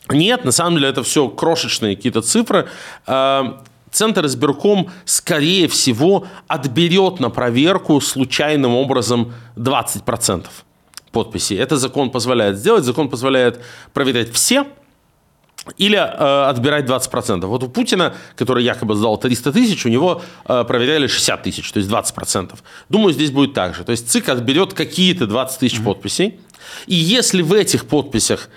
нет, на самом деле это все крошечные какие-то цифры. А, Центр избирком, скорее всего, отберет на проверку случайным образом 20% подписей. Это закон позволяет сделать. Закон позволяет проверять все или э, отбирать 20%. Вот у Путина, который якобы сдал 300 тысяч, у него э, проверяли 60 тысяч, то есть 20%. Думаю, здесь будет так же. То есть ЦИК отберет какие-то 20 тысяч mm-hmm. подписей. И если в этих подписях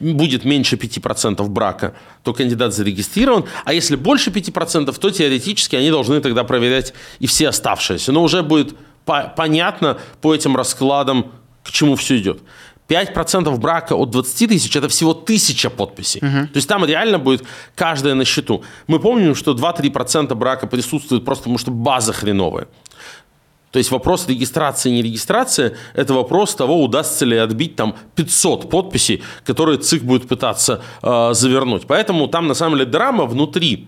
будет меньше 5% брака, то кандидат зарегистрирован, а если больше 5%, то теоретически они должны тогда проверять и все оставшиеся. Но уже будет по- понятно по этим раскладам, к чему все идет. 5% брака от 20 тысяч – это всего тысяча подписей. Угу. То есть там реально будет каждая на счету. Мы помним, что 2-3% брака присутствует просто потому, что база хреновая. То есть вопрос регистрации, не регистрации, это вопрос того, удастся ли отбить там 500 подписей, которые ЦИК будет пытаться э, завернуть. Поэтому там на самом деле драма внутри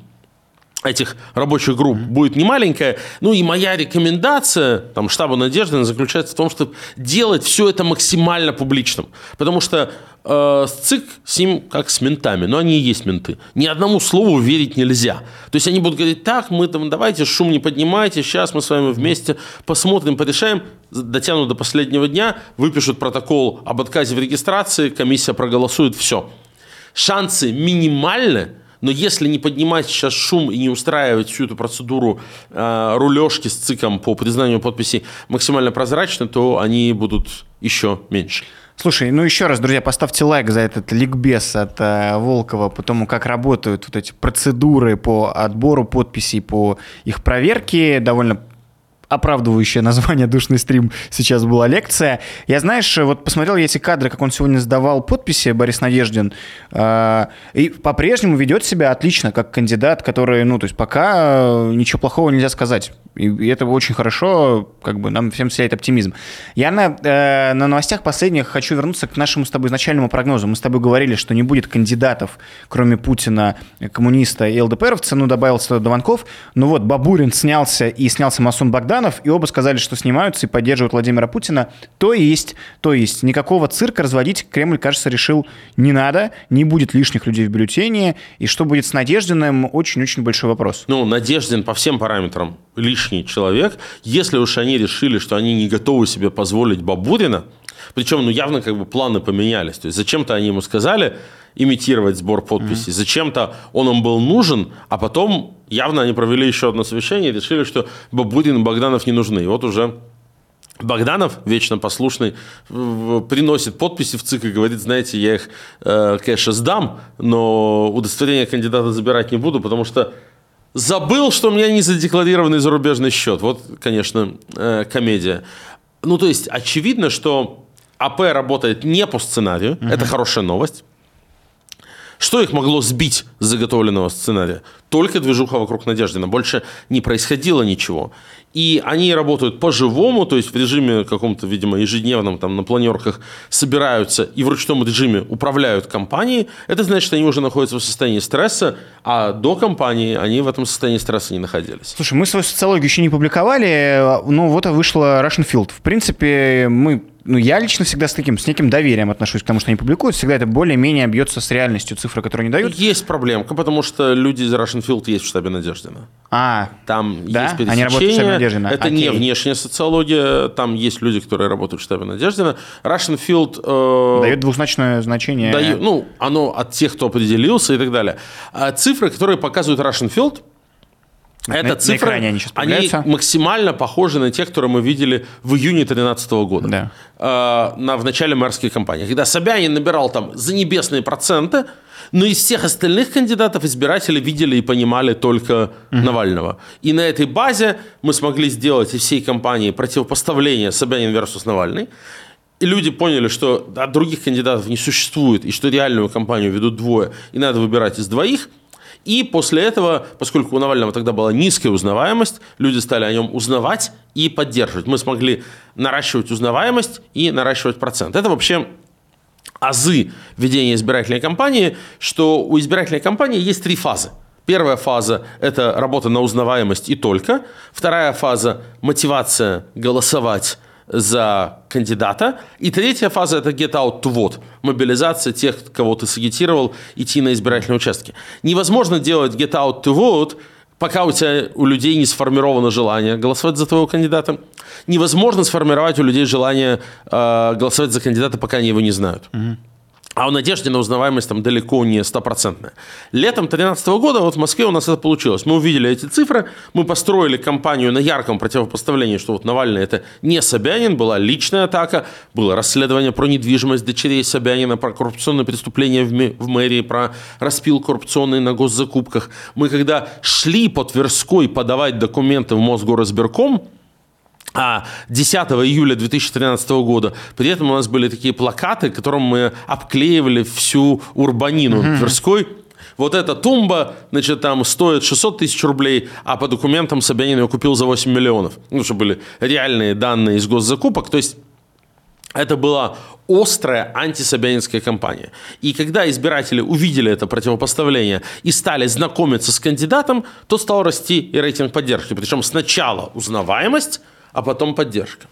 этих рабочих групп будет немаленькая. Ну и моя рекомендация там, штабу Надежды заключается в том, чтобы делать все это максимально публичным. Потому что э, ЦИК с ним как с ментами, но они и есть менты. Ни одному слову верить нельзя. То есть они будут говорить, так, мы там, давайте шум не поднимайте, сейчас мы с вами вместе посмотрим, порешаем, дотянут до последнего дня, выпишут протокол об отказе в регистрации, комиссия проголосует, все. Шансы минимальны, но если не поднимать сейчас шум и не устраивать всю эту процедуру э, рулежки с ЦИКом по признанию подписей максимально прозрачно, то они будут еще меньше. Слушай, ну еще раз, друзья, поставьте лайк за этот ликбез от э, Волкова по тому, как работают вот эти процедуры по отбору подписей, по их проверке. Довольно оправдывающее название «Душный стрим» сейчас была лекция. Я, знаешь, вот посмотрел я эти кадры, как он сегодня сдавал подписи, Борис Надеждин, э, и по-прежнему ведет себя отлично, как кандидат, который, ну, то есть пока ничего плохого нельзя сказать. И это очень хорошо, как бы нам всем вселяет оптимизм. Я на, э, на новостях последних хочу вернуться к нашему с тобой изначальному прогнозу. Мы с тобой говорили, что не будет кандидатов, кроме Путина, коммуниста и ЛДПРовца, ну, добавился Дованков. Ну вот, Бабурин снялся и снялся Масун Богданов, и оба сказали, что снимаются и поддерживают Владимира Путина. То есть, то есть, никакого цирка разводить Кремль, кажется, решил не надо, не будет лишних людей в бюллетене, и что будет с Надеждиным, очень-очень большой вопрос. Ну, Надеждин по всем параметрам лишний человек. Если уж они решили, что они не готовы себе позволить Бабурина, причем, ну, явно как бы планы поменялись. То есть зачем-то они ему сказали имитировать сбор подписей, mm-hmm. зачем-то он им был нужен, а потом явно они провели еще одно совещание и решили, что Бабурин и Богданов не нужны. И вот уже Богданов, вечно послушный, приносит подписи в ЦИК и говорит, знаете, я их, э, конечно, сдам, но удостоверение кандидата забирать не буду, потому что Забыл, что у меня не задекларированный зарубежный счет. Вот, конечно, э, комедия. Ну, то есть, очевидно, что АП работает не по сценарию. Угу. Это хорошая новость. Что их могло сбить с заготовленного сценария? Только движуха вокруг Надеждина. Больше не происходило ничего. И они работают по-живому, то есть в режиме каком-то, видимо, ежедневном, там на планерках собираются и в ручном режиме управляют компанией. Это значит, что они уже находятся в состоянии стресса, а до компании они в этом состоянии стресса не находились. Слушай, мы свою социологию еще не публиковали, но вот вышла Russian Field. В принципе, мы ну, я лично всегда с таким, с неким доверием отношусь к тому, что они публикуют. Всегда это более-менее бьется с реальностью цифры, которые они дают. Есть проблемка, потому что люди из Russian Field есть в штабе Надеждина. А, там да? есть пересечение. Они работают в штабе Надеждина. Это Окей. не внешняя социология, там есть люди, которые работают в штабе Надеждина. Russian Field... Э, дает двузначное значение. Дает, ну, оно от тех, кто определился и так далее. А цифры, которые показывают Russian Field, это на, цифры, на они, они максимально похожи на те, которые мы видели в июне 2013 года, да. э, на, в начале мэрской кампании, когда Собянин набирал там за небесные проценты, но из всех остальных кандидатов избиратели видели и понимали только угу. Навального. И на этой базе мы смогли сделать из всей кампании противопоставление Собянин versus Навальный. И люди поняли, что других кандидатов не существует, и что реальную кампанию ведут двое, и надо выбирать из двоих – И после этого, поскольку у Навального тогда была низкая узнаваемость, люди стали о нем узнавать и поддерживать. Мы смогли наращивать узнаваемость и наращивать процент. Это вообще азы ведения избирательной кампании, что у избирательной кампании есть три фазы. Первая фаза – это работа на узнаваемость и только. Вторая фаза – мотивация голосовать за кандидата. И третья фаза – это get out to vote. Мобилизация тех, кого ты сагитировал, идти на избирательные участки. Невозможно делать get out to vote, пока у тебя у людей не сформировано желание голосовать за твоего кандидата. Невозможно сформировать у людей желание э, голосовать за кандидата, пока они его не знают. Угу. А у Надежды на узнаваемость там далеко не стопроцентная. Летом 2013 года вот в Москве у нас это получилось. Мы увидели эти цифры, мы построили кампанию на ярком противопоставлении, что вот Навальный это не Собянин, была личная атака, было расследование про недвижимость дочерей Собянина, про коррупционные преступления в, мэрии, про распил коррупционный на госзакупках. Мы когда шли по Тверской подавать документы в Мосгоризбирком, а 10 июля 2013 года. При этом у нас были такие плакаты, которым мы обклеивали всю урбанину mm-hmm. Тверской. Вот эта тумба, значит, там стоит 600 тысяч рублей, а по документам Собянин ее купил за 8 миллионов. Ну, что были реальные данные из госзакупок. То есть это была острая антисобянинская кампания. И когда избиратели увидели это противопоставление и стали знакомиться с кандидатом, то стал расти и рейтинг поддержки. Причем сначала узнаваемость, а потом поддержка.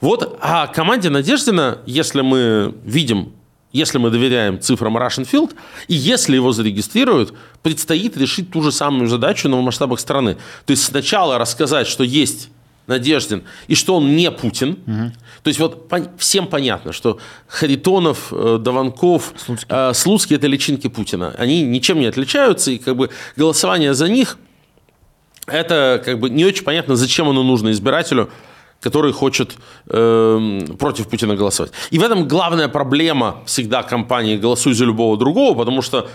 Вот, а команде Надеждина, если мы видим, если мы доверяем цифрам Russian Field, и если его зарегистрируют, предстоит решить ту же самую задачу, но в масштабах страны. То есть сначала рассказать, что есть Надеждин, и что он не Путин. Угу. То есть вот пон- всем понятно, что Харитонов, э, Даванков, Слуцкий. Э, Слуцкий – это личинки Путина. Они ничем не отличаются, и как бы голосование за них – это как бы не очень понятно, зачем оно нужно избирателю, который хочет э, против Путина голосовать. И в этом главная проблема всегда компании «Голосуй за любого другого», потому что,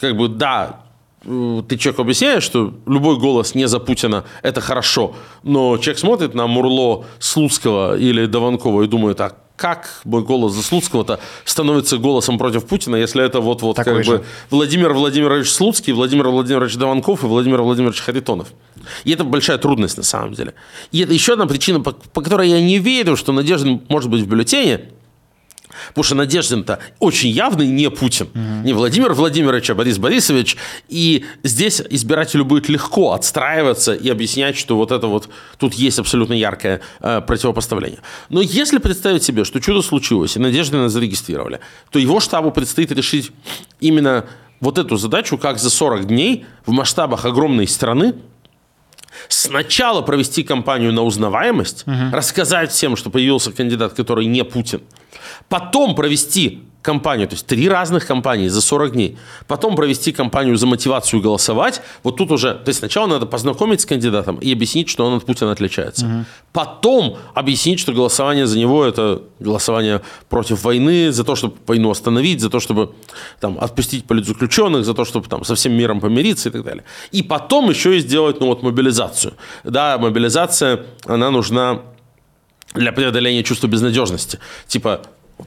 как бы, да, э, ты человеку объясняешь, что любой голос не за Путина – это хорошо, но человек смотрит на Мурло, Слуцкого или Даванкова и думает, а как мой голос Заслуцкого-то становится голосом против Путина, если это вот-вот как же. бы Владимир Владимирович Слуцкий, Владимир Владимирович Даванков и Владимир Владимирович Харитонов. И это большая трудность на самом деле. И это еще одна причина, по, по которой я не верю, что Надежда может быть в бюллетене, Потому что Надеждин-то очень явный не Путин, угу. не Владимир Владимирович, а Борис Борисович. И здесь избирателю будет легко отстраиваться и объяснять, что вот это вот тут есть абсолютно яркое э, противопоставление. Но если представить себе, что чудо случилось, и Надеждина зарегистрировали, то его штабу предстоит решить именно вот эту задачу, как за 40 дней в масштабах огромной страны сначала провести кампанию на узнаваемость, угу. рассказать всем, что появился кандидат, который не Путин, потом провести кампанию, то есть три разных кампании за 40 дней, потом провести кампанию за мотивацию голосовать, вот тут уже, то есть сначала надо познакомить с кандидатом и объяснить, что он от Путина отличается. Угу. Потом объяснить, что голосование за него это голосование против войны, за то, чтобы войну остановить, за то, чтобы там, отпустить политзаключенных, за то, чтобы там, со всем миром помириться и так далее. И потом еще и сделать ну, вот, мобилизацию. Да, мобилизация, она нужна для преодоления чувства безнадежности. Типа,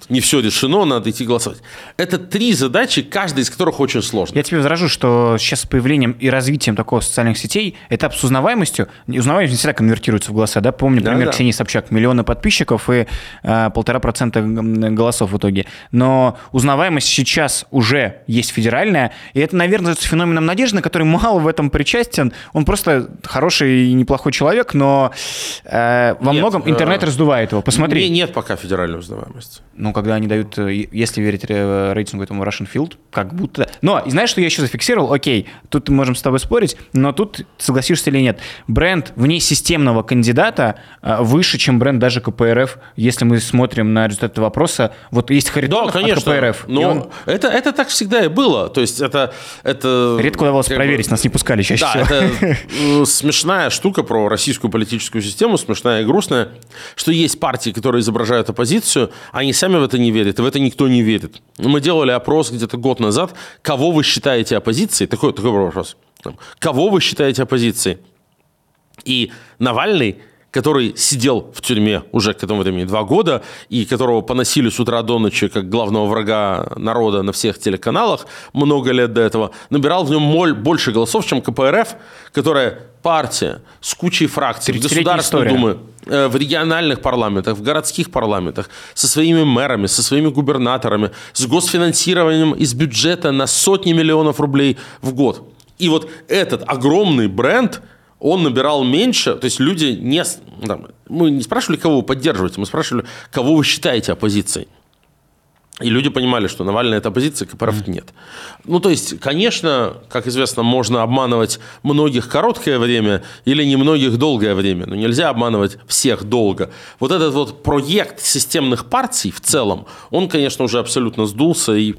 не все решено, надо идти голосовать. Это три задачи, каждая из которых очень сложная. Я тебе возражу, что сейчас с появлением и развитием такого социальных сетей этап с узнаваемостью, узнаваемость не всегда конвертируется в голоса, да? Помню да, пример да. Ксении Собчак, миллионы подписчиков и э, полтора процента голосов в итоге. Но узнаваемость сейчас уже есть федеральная, и это, наверное, с феноменом Надежды, который мало в этом причастен. Он просто хороший и неплохой человек, но э, во нет, многом интернет э, раздувает его. Посмотри. Не, нет пока федеральной узнаваемости ну, когда они дают, э, если верить рейтингу этому Russian Field, как будто... Но, и знаешь, что я еще зафиксировал? Окей, тут мы можем с тобой спорить, но тут согласишься или нет. Бренд вне системного кандидата э, выше, чем бренд даже КПРФ, если мы смотрим на результаты вопроса. Вот есть Харитонов да, конечно, от КПРФ. Но он... это, это так всегда и было. То есть это... это Редко удавалось проверить, бы... нас не пускали чаще да, всего. это смешная штука про российскую политическую систему, смешная и грустная, что есть партии, которые изображают оппозицию, они сами в это не верят, и в это никто не верит. Мы делали опрос где-то год назад, кого вы считаете оппозицией, такой, такой вопрос. Кого вы считаете оппозицией? И Навальный который сидел в тюрьме уже к этому времени два года, и которого поносили с утра до ночи как главного врага народа на всех телеканалах много лет до этого, набирал в нем больше голосов, чем КПРФ, которая партия с кучей фракций в Государственной Думе, э, в региональных парламентах, в городских парламентах, со своими мэрами, со своими губернаторами, с госфинансированием из бюджета на сотни миллионов рублей в год. И вот этот огромный бренд, он набирал меньше, то есть люди не... Там, мы не спрашивали, кого вы поддерживаете, мы спрашивали, кого вы считаете оппозицией. И люди понимали, что Навальный – это оппозиция, КПРФ нет. Ну, то есть, конечно, как известно, можно обманывать многих короткое время или немногих долгое время, но нельзя обманывать всех долго. Вот этот вот проект системных партий в целом, он, конечно, уже абсолютно сдулся и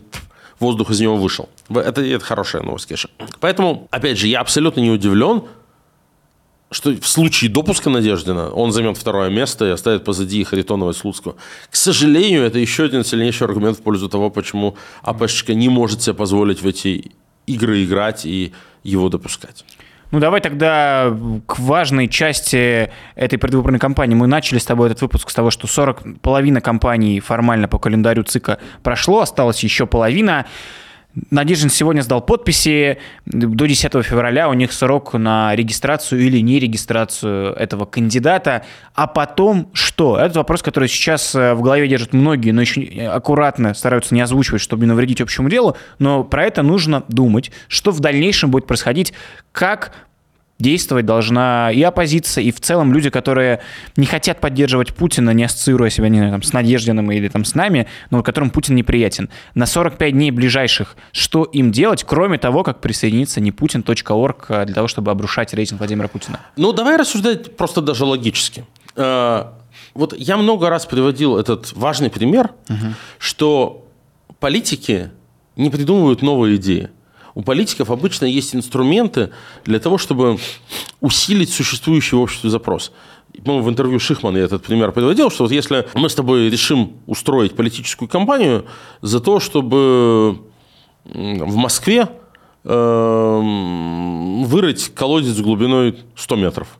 воздух из него вышел. Это, это хорошая новость, конечно. Поэтому, опять же, я абсолютно не удивлен, что в случае допуска Надеждина он займет второе место и оставит позади Харитонова и Слуцкого. К сожалению, это еще один сильнейший аргумент в пользу того, почему АПшечка не может себе позволить в эти игры играть и его допускать. Ну, давай тогда к важной части этой предвыборной кампании. Мы начали с тобой этот выпуск с того, что 40, половина кампании формально по календарю ЦИКа прошло, осталось еще половина. Надеждин сегодня сдал подписи. До 10 февраля у них срок на регистрацию или не регистрацию этого кандидата. А потом что? Это вопрос, который сейчас э, в голове держат многие, но еще аккуратно стараются не озвучивать, чтобы не навредить общему делу. Но про это нужно думать, что в дальнейшем будет происходить, как действовать должна и оппозиция, и в целом люди, которые не хотят поддерживать Путина, не ассоциируя себя не знаю, там, с Надеждиным или там, с нами, но которым Путин неприятен. На 45 дней ближайших что им делать, кроме того, как присоединиться не Putin.org а, для того, чтобы обрушать рейтинг Владимира Путина? Ну, давай рассуждать просто даже логически. Э, вот я много раз приводил этот важный пример, угу. что политики не придумывают новые идеи у политиков обычно есть инструменты для того, чтобы усилить существующий в обществе запрос. по в интервью Шихмана я этот пример приводил, что вот если мы с тобой решим устроить политическую кампанию за то, чтобы в Москве э, вырыть колодец глубиной 100 метров.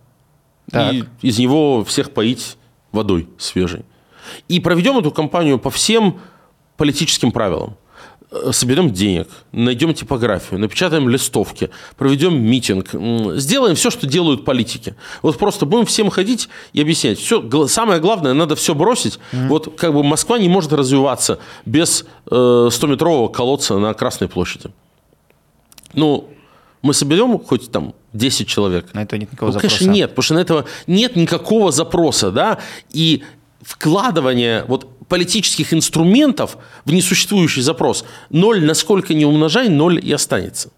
Так. И из него всех поить водой свежей. И проведем эту кампанию по всем политическим правилам. Э, соберем денег, найдем типографию, напечатаем листовки, проведем митинг, сделаем все, что делают политики. Вот просто будем всем ходить и объяснять. Все, самое главное, надо все бросить. Mm-hmm. Вот как бы Москва не может развиваться без э, 100-метрового колодца на Красной площади. Ну, мы соберем хоть там 10 человек. На это нет никакого ну, запроса. Конечно, нет, потому что на этого нет никакого запроса, да, и вкладывание вот политических инструментов в несуществующий запрос. Ноль, насколько не умножай, ноль и останется.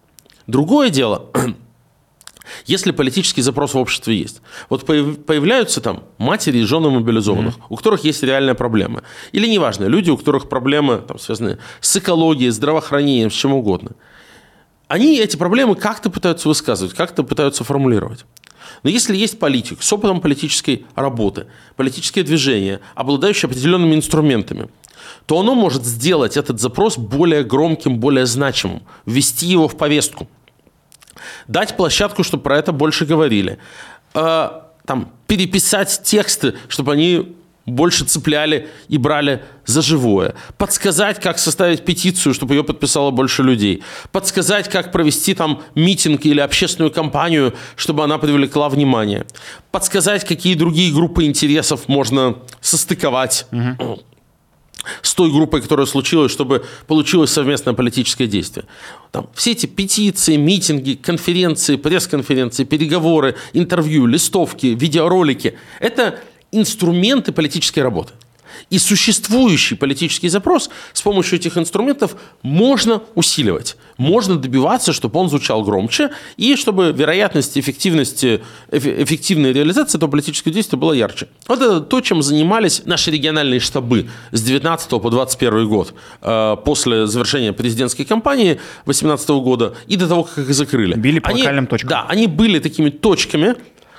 Другое дело, [CLEARS THROAT] если политический запрос в обществе есть. Вот появляются там матери и жены мобилизованных, mm-hmm. у которых есть реальная проблема. Или неважно, люди, у которых проблемы там, связаны с экологией, здравоохранением, с чем угодно. Они эти проблемы как-то пытаются высказывать, как-то пытаются формулировать. Но если есть политик с опытом политической работы, политическое движение, обладающее определенными инструментами, то оно может сделать этот запрос более громким, более значимым, ввести его в повестку, дать площадку, чтобы про это больше говорили, э, там, переписать тексты, чтобы они больше цепляли и брали за живое. Подсказать, как составить петицию, чтобы ее подписало больше людей. Подсказать, как провести там митинг или общественную кампанию, чтобы она привлекла внимание. Подсказать, какие другие группы интересов можно состыковать. Угу. С той группой, которая случилась, чтобы получилось совместное политическое действие. Там, все эти петиции, митинги, конференции, пресс-конференции, переговоры, интервью, листовки, видеоролики – это инструменты политической работы. И существующий политический запрос с помощью этих инструментов можно усиливать. Можно добиваться, чтобы он звучал громче, и чтобы вероятность эффективности, эффективной реализации этого политического действия была ярче. Вот это то, чем занимались наши региональные штабы с 19 по 21 год, э, после завершения президентской кампании 2018 года и до того, как их закрыли. Били по они, точкам. Да, они были такими точками,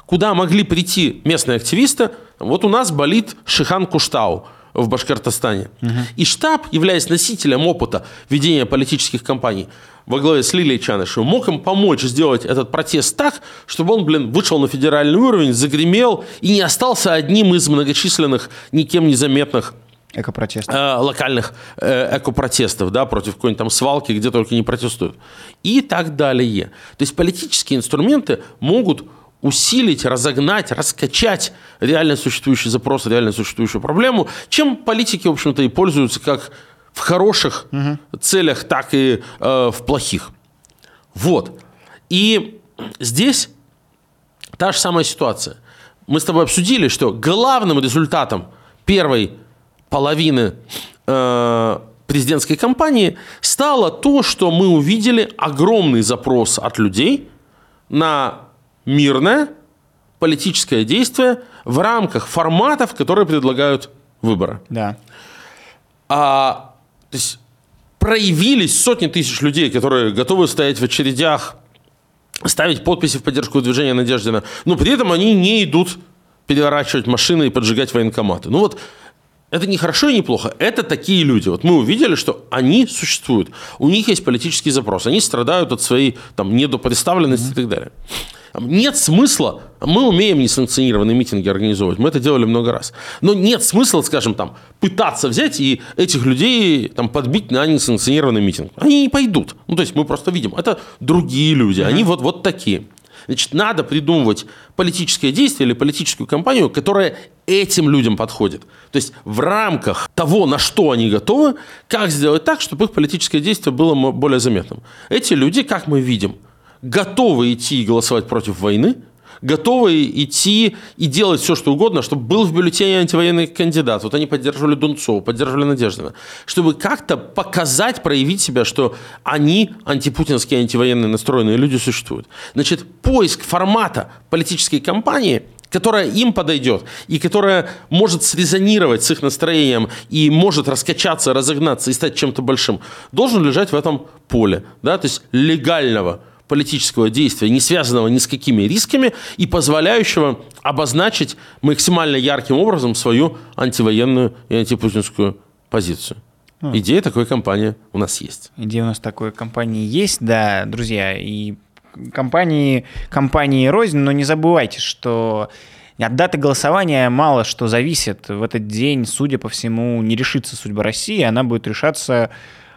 куда могли прийти местные активисты. Вот у нас болит Шихан Куштау. в Башкортостане. И штаб, являясь носителем опыта ведения политических кампаний во главе с Лилией Чанышевой, мог им помочь сделать этот протест так, чтобы он, блин, вышел на федеральный уровень, загремел и не остался одним из многочисленных, никем не заметных Экопротест. э, локальных э, экопротестов, да, против какой-нибудь там свалки, где только не протестуют. И так далее. То есть политические инструменты могут усилить, разогнать, раскачать реально существующий запрос, реально существующую проблему, чем политики, в общем-то, и пользуются как в хороших целях, так и э, в плохих. Вот. И здесь та же самая ситуация. Мы с тобой обсудили, что главным результатом первой половины э, президентской кампании стало то, что мы увидели огромный запрос от людей на мирное политическое действие в рамках форматов, которые предлагают выборы. Да. А, то есть проявились сотни тысяч людей, которые готовы стоять в очередях, ставить подписи в поддержку движения Надеждина, но при этом они не идут переворачивать машины и поджигать военкоматы. Ну вот это не хорошо и не плохо. Это такие люди. Вот мы увидели, что они существуют. У них есть политический запрос. Они страдают от своей там, недопредставленности и так далее. Нет смысла, мы умеем несанкционированные митинги организовывать, мы это делали много раз. Но нет смысла, скажем, там, пытаться взять и этих людей там, подбить на несанкционированный митинг. Они не пойдут. Ну, то есть мы просто видим, это другие люди, они вот, вот такие. Значит, надо придумывать политическое действие или политическую кампанию, которая этим людям подходит. То есть в рамках того, на что они готовы, как сделать так, чтобы их политическое действие было более заметным. Эти люди, как мы видим, готовы идти и голосовать против войны, готовы идти и делать все, что угодно, чтобы был в бюллетене антивоенный кандидат. Вот они поддерживали Дунцова, поддерживали Надеждина. Чтобы как-то показать, проявить себя, что они, антипутинские, антивоенные настроенные люди, существуют. Значит, поиск формата политической кампании – которая им подойдет и которая может срезонировать с их настроением и может раскачаться, разогнаться и стать чем-то большим, должен лежать в этом поле, да, то есть легального политического действия, не связанного ни с какими рисками и позволяющего обозначить максимально ярким образом свою антивоенную и антипутинскую позицию. Идея такой кампании у нас есть. Идея у нас такой компании есть, да, друзья, и компании, компании рознь, но не забывайте, что от даты голосования мало что зависит. В этот день, судя по всему, не решится судьба России, она будет решаться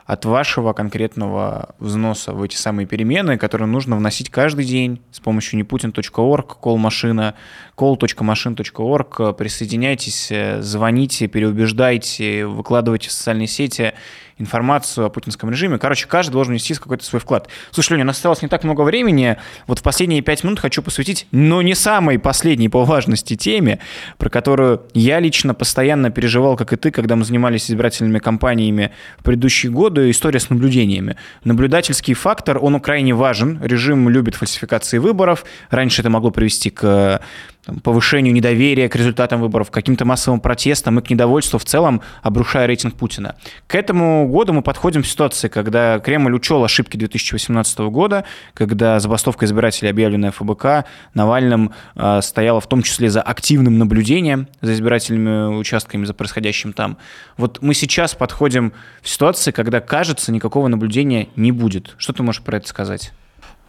от вашего конкретного взноса в эти самые перемены, которые нужно вносить каждый день с помощью neputin.org, call-машина, call.машин.org. Присоединяйтесь, э, звоните, переубеждайте, выкладывайте в социальные сети информацию о путинском режиме. Короче, каждый должен внести какой-то свой вклад. Слушай, Леня, у нас осталось не так много времени. Вот в последние пять минут хочу посвятить, но не самой последней по важности теме, про которую я лично постоянно переживал, как и ты, когда мы занимались избирательными кампаниями в предыдущие годы, история с наблюдениями. Наблюдательский фактор, он крайне важен. Режим любит фальсификации выборов. Раньше это могло привести к там, повышению недоверия к результатам выборов, к каким-то массовым протестам и к недовольству в целом, обрушая рейтинг Путина. К этому году мы подходим в ситуации, когда Кремль учел ошибки 2018 года, когда забастовка избирателей, объявленная ФБК, Навальным э, стояла в том числе за активным наблюдением за избирательными участками, за происходящим там. Вот мы сейчас подходим в ситуации, когда, кажется, никакого наблюдения не будет. Что ты можешь про это сказать?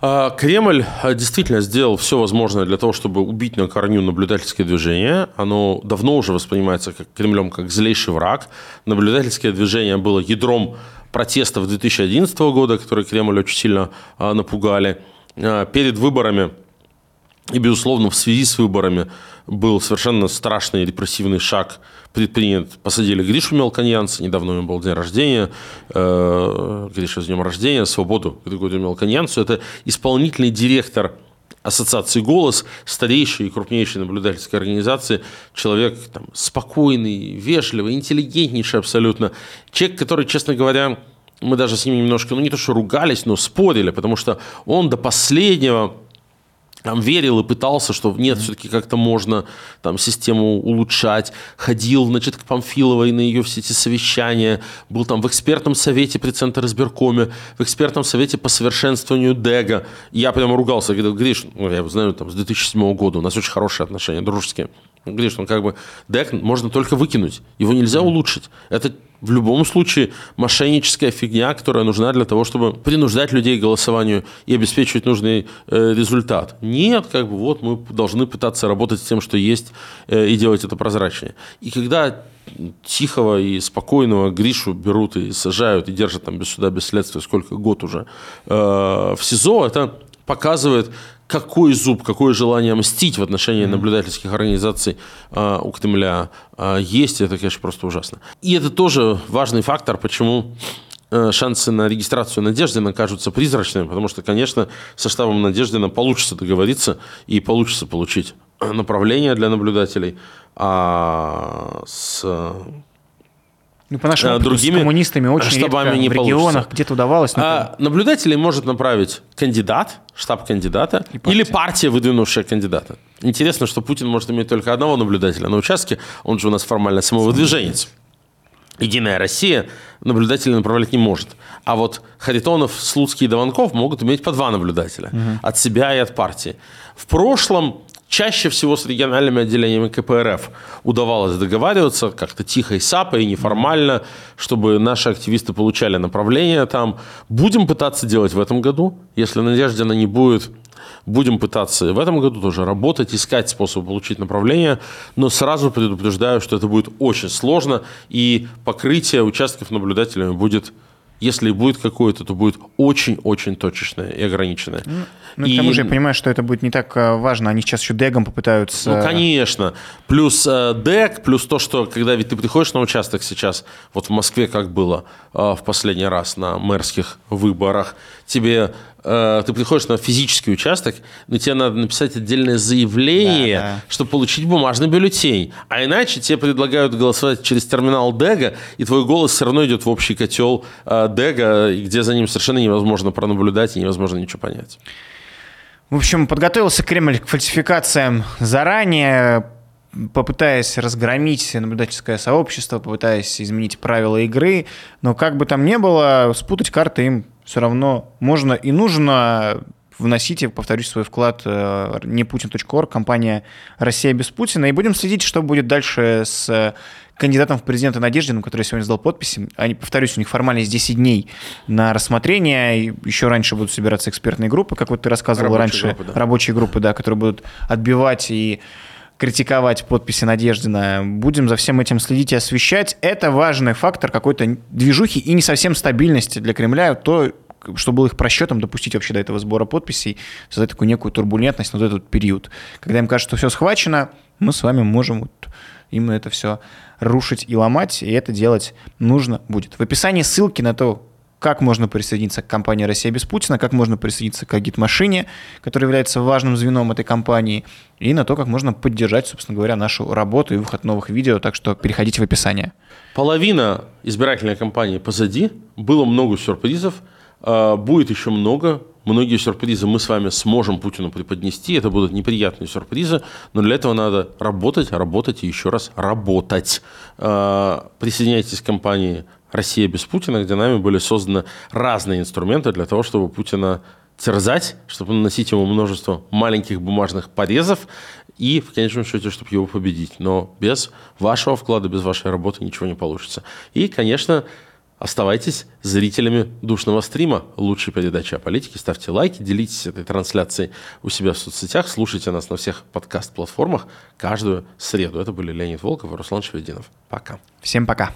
А, Кремль а, действительно сделал все возможное для того, чтобы убить на корню наблюдательское движение. Оно давно уже воспринимается как Кремлем как злейший враг. Наблюдательское движение было ядром протестов 2011 года, которые Кремль очень сильно а, напугали. Перед выборами и, безусловно, в связи с выборами был совершенно страшный репрессивный шаг предпринят. Посадили Гришу Мелконьянца, недавно у него был день рождения, э, Гриша с днем рождения, свободу Григорию Мелконьянцу. Это исполнительный директор Ассоциации «Голос», старейшей и крупнейшей наблюдательской организации, человек там, спокойный, вежливый, интеллигентнейший абсолютно. Человек, который, честно говоря, мы даже с ним немножко, ну не то что ругались, но спорили, потому что он до последнего там верил и пытался, что нет, все-таки как-то можно там систему улучшать. Ходил, значит, к Памфиловой на ее все эти совещания. Был там в экспертном совете при Центр избиркоме, в экспертном совете по совершенствованию ДЭГа. Я прямо ругался, говорил, Гриш, ну, я его знаю там с 2007 года, у нас очень хорошие отношения, дружеские. Говоришь, он как бы ДЭК можно только выкинуть, его нельзя улучшить. Это в любом случае мошенническая фигня, которая нужна для того, чтобы принуждать людей к голосованию и обеспечивать нужный э, результат. Нет, как бы вот мы должны пытаться работать с тем, что есть, э, и делать это прозрачнее. И когда тихого и спокойного Гришу берут и сажают, и держат там без суда, без следствия, сколько год уже э, в СИЗО, это показывает, какой зуб, какое желание мстить в отношении наблюдательских организаций э, у Кремля э, есть, это, конечно, просто ужасно. И это тоже важный фактор, почему э, шансы на регистрацию Надеждина кажутся призрачными, потому что, конечно, со штабом Надеждина получится договориться и получится получить направление для наблюдателей, а с ну, по нашему а, опыту другими коммунистами очень штабами редко не в регионах где-то удавалось. но А наблюдателей может направить кандидат, штаб кандидата партия. или партия, выдвинувшая кандидата. Интересно, что Путин может иметь только одного наблюдателя на участке, он же у нас формально самовыдвиженец. Единая Россия наблюдателей направлять не может. А вот Харитонов, Слуцкий и Даванков могут иметь по два наблюдателя. От себя и от партии. В прошлом чаще всего с региональными отделениями КПРФ удавалось договариваться как-то тихо и сапо, и неформально, чтобы наши активисты получали направление там. Будем пытаться делать в этом году. Если Надеждина не будет Будем пытаться в этом году тоже работать, искать способы получить направление, но сразу предупреждаю, что это будет очень сложно, и покрытие участков наблюдателями будет, если будет какое-то, то будет очень-очень точечное и ограниченное. Ну, И- к тому же я понимаю, что это будет не так э, важно. Они сейчас еще дегом попытаются... Ну, конечно. Плюс э, ДЭК, плюс то, что когда ведь ты приходишь на участок сейчас, вот в Москве как было э, в последний раз на мэрских выборах, тебе э, ты приходишь на физический участок, но тебе надо написать отдельное заявление, Да, да. чтобы получить бумажный бюллетень. А иначе тебе предлагают голосовать через терминал ДЭГа, и твой голос все равно идет в общий котел э, ДЭГа, и где за ним совершенно невозможно пронаблюдать и невозможно ничего понять. В общем, подготовился Кремль к фальсификациям заранее, попытаясь разгромить наблюдательское сообщество, попытаясь изменить правила игры. Но как бы там ни было, спутать карты им все равно можно и нужно. Вносите, повторюсь, свой вклад э, не putin.org, компания «Россия без Путина». И будем следить, что будет дальше с э, кандидатом в президенты Надеждиным, который сегодня сдал подписи. Они, повторюсь, у них формально есть 10 дней на рассмотрение. Еще раньше будут собираться экспертные группы, как вот ты рассказывал Рабочие раньше. группы, да. Рабочие группы, да, которые будут отбивать и критиковать подписи Надеждина. Будем за всем этим следить и освещать. Это важный фактор какой-то движухи и не совсем стабильности для Кремля. То, что было их просчетом допустить вообще до этого сбора подписей, создать такую некую турбулентность на вот этот период. Когда им кажется, что все схвачено, мы с вами можем вот именно это все рушить и ломать, и это делать нужно будет. В описании ссылки на то, как можно присоединиться к компании «Россия без Путина», как можно присоединиться к агит-машине, которая является важным звеном этой компании, и на то, как можно поддержать, собственно говоря, нашу работу и выход новых видео, так что переходите в описание. Половина избирательной кампании позади, было много сюрпризов, а, будет еще много. Многие сюрпризы мы с вами сможем Путину преподнести. Это будут неприятные сюрпризы, но для этого надо работать, работать и еще раз работать. А, Присоединяйтесь к компании «Россия без Путина», где нами были созданы разные инструменты для того, чтобы Путина терзать, чтобы наносить ему множество маленьких бумажных порезов и, в конечном счете, чтобы его победить. Но без вашего вклада, без вашей работы ничего не получится. И, конечно, оставайтесь зрителями душного стрима лучшей передачи о политике. Ставьте лайки, делитесь этой трансляцией у себя в соцсетях, слушайте нас на всех подкаст-платформах каждую среду. Это были Леонид Волков и Руслан Шевединов. Пока. Всем пока.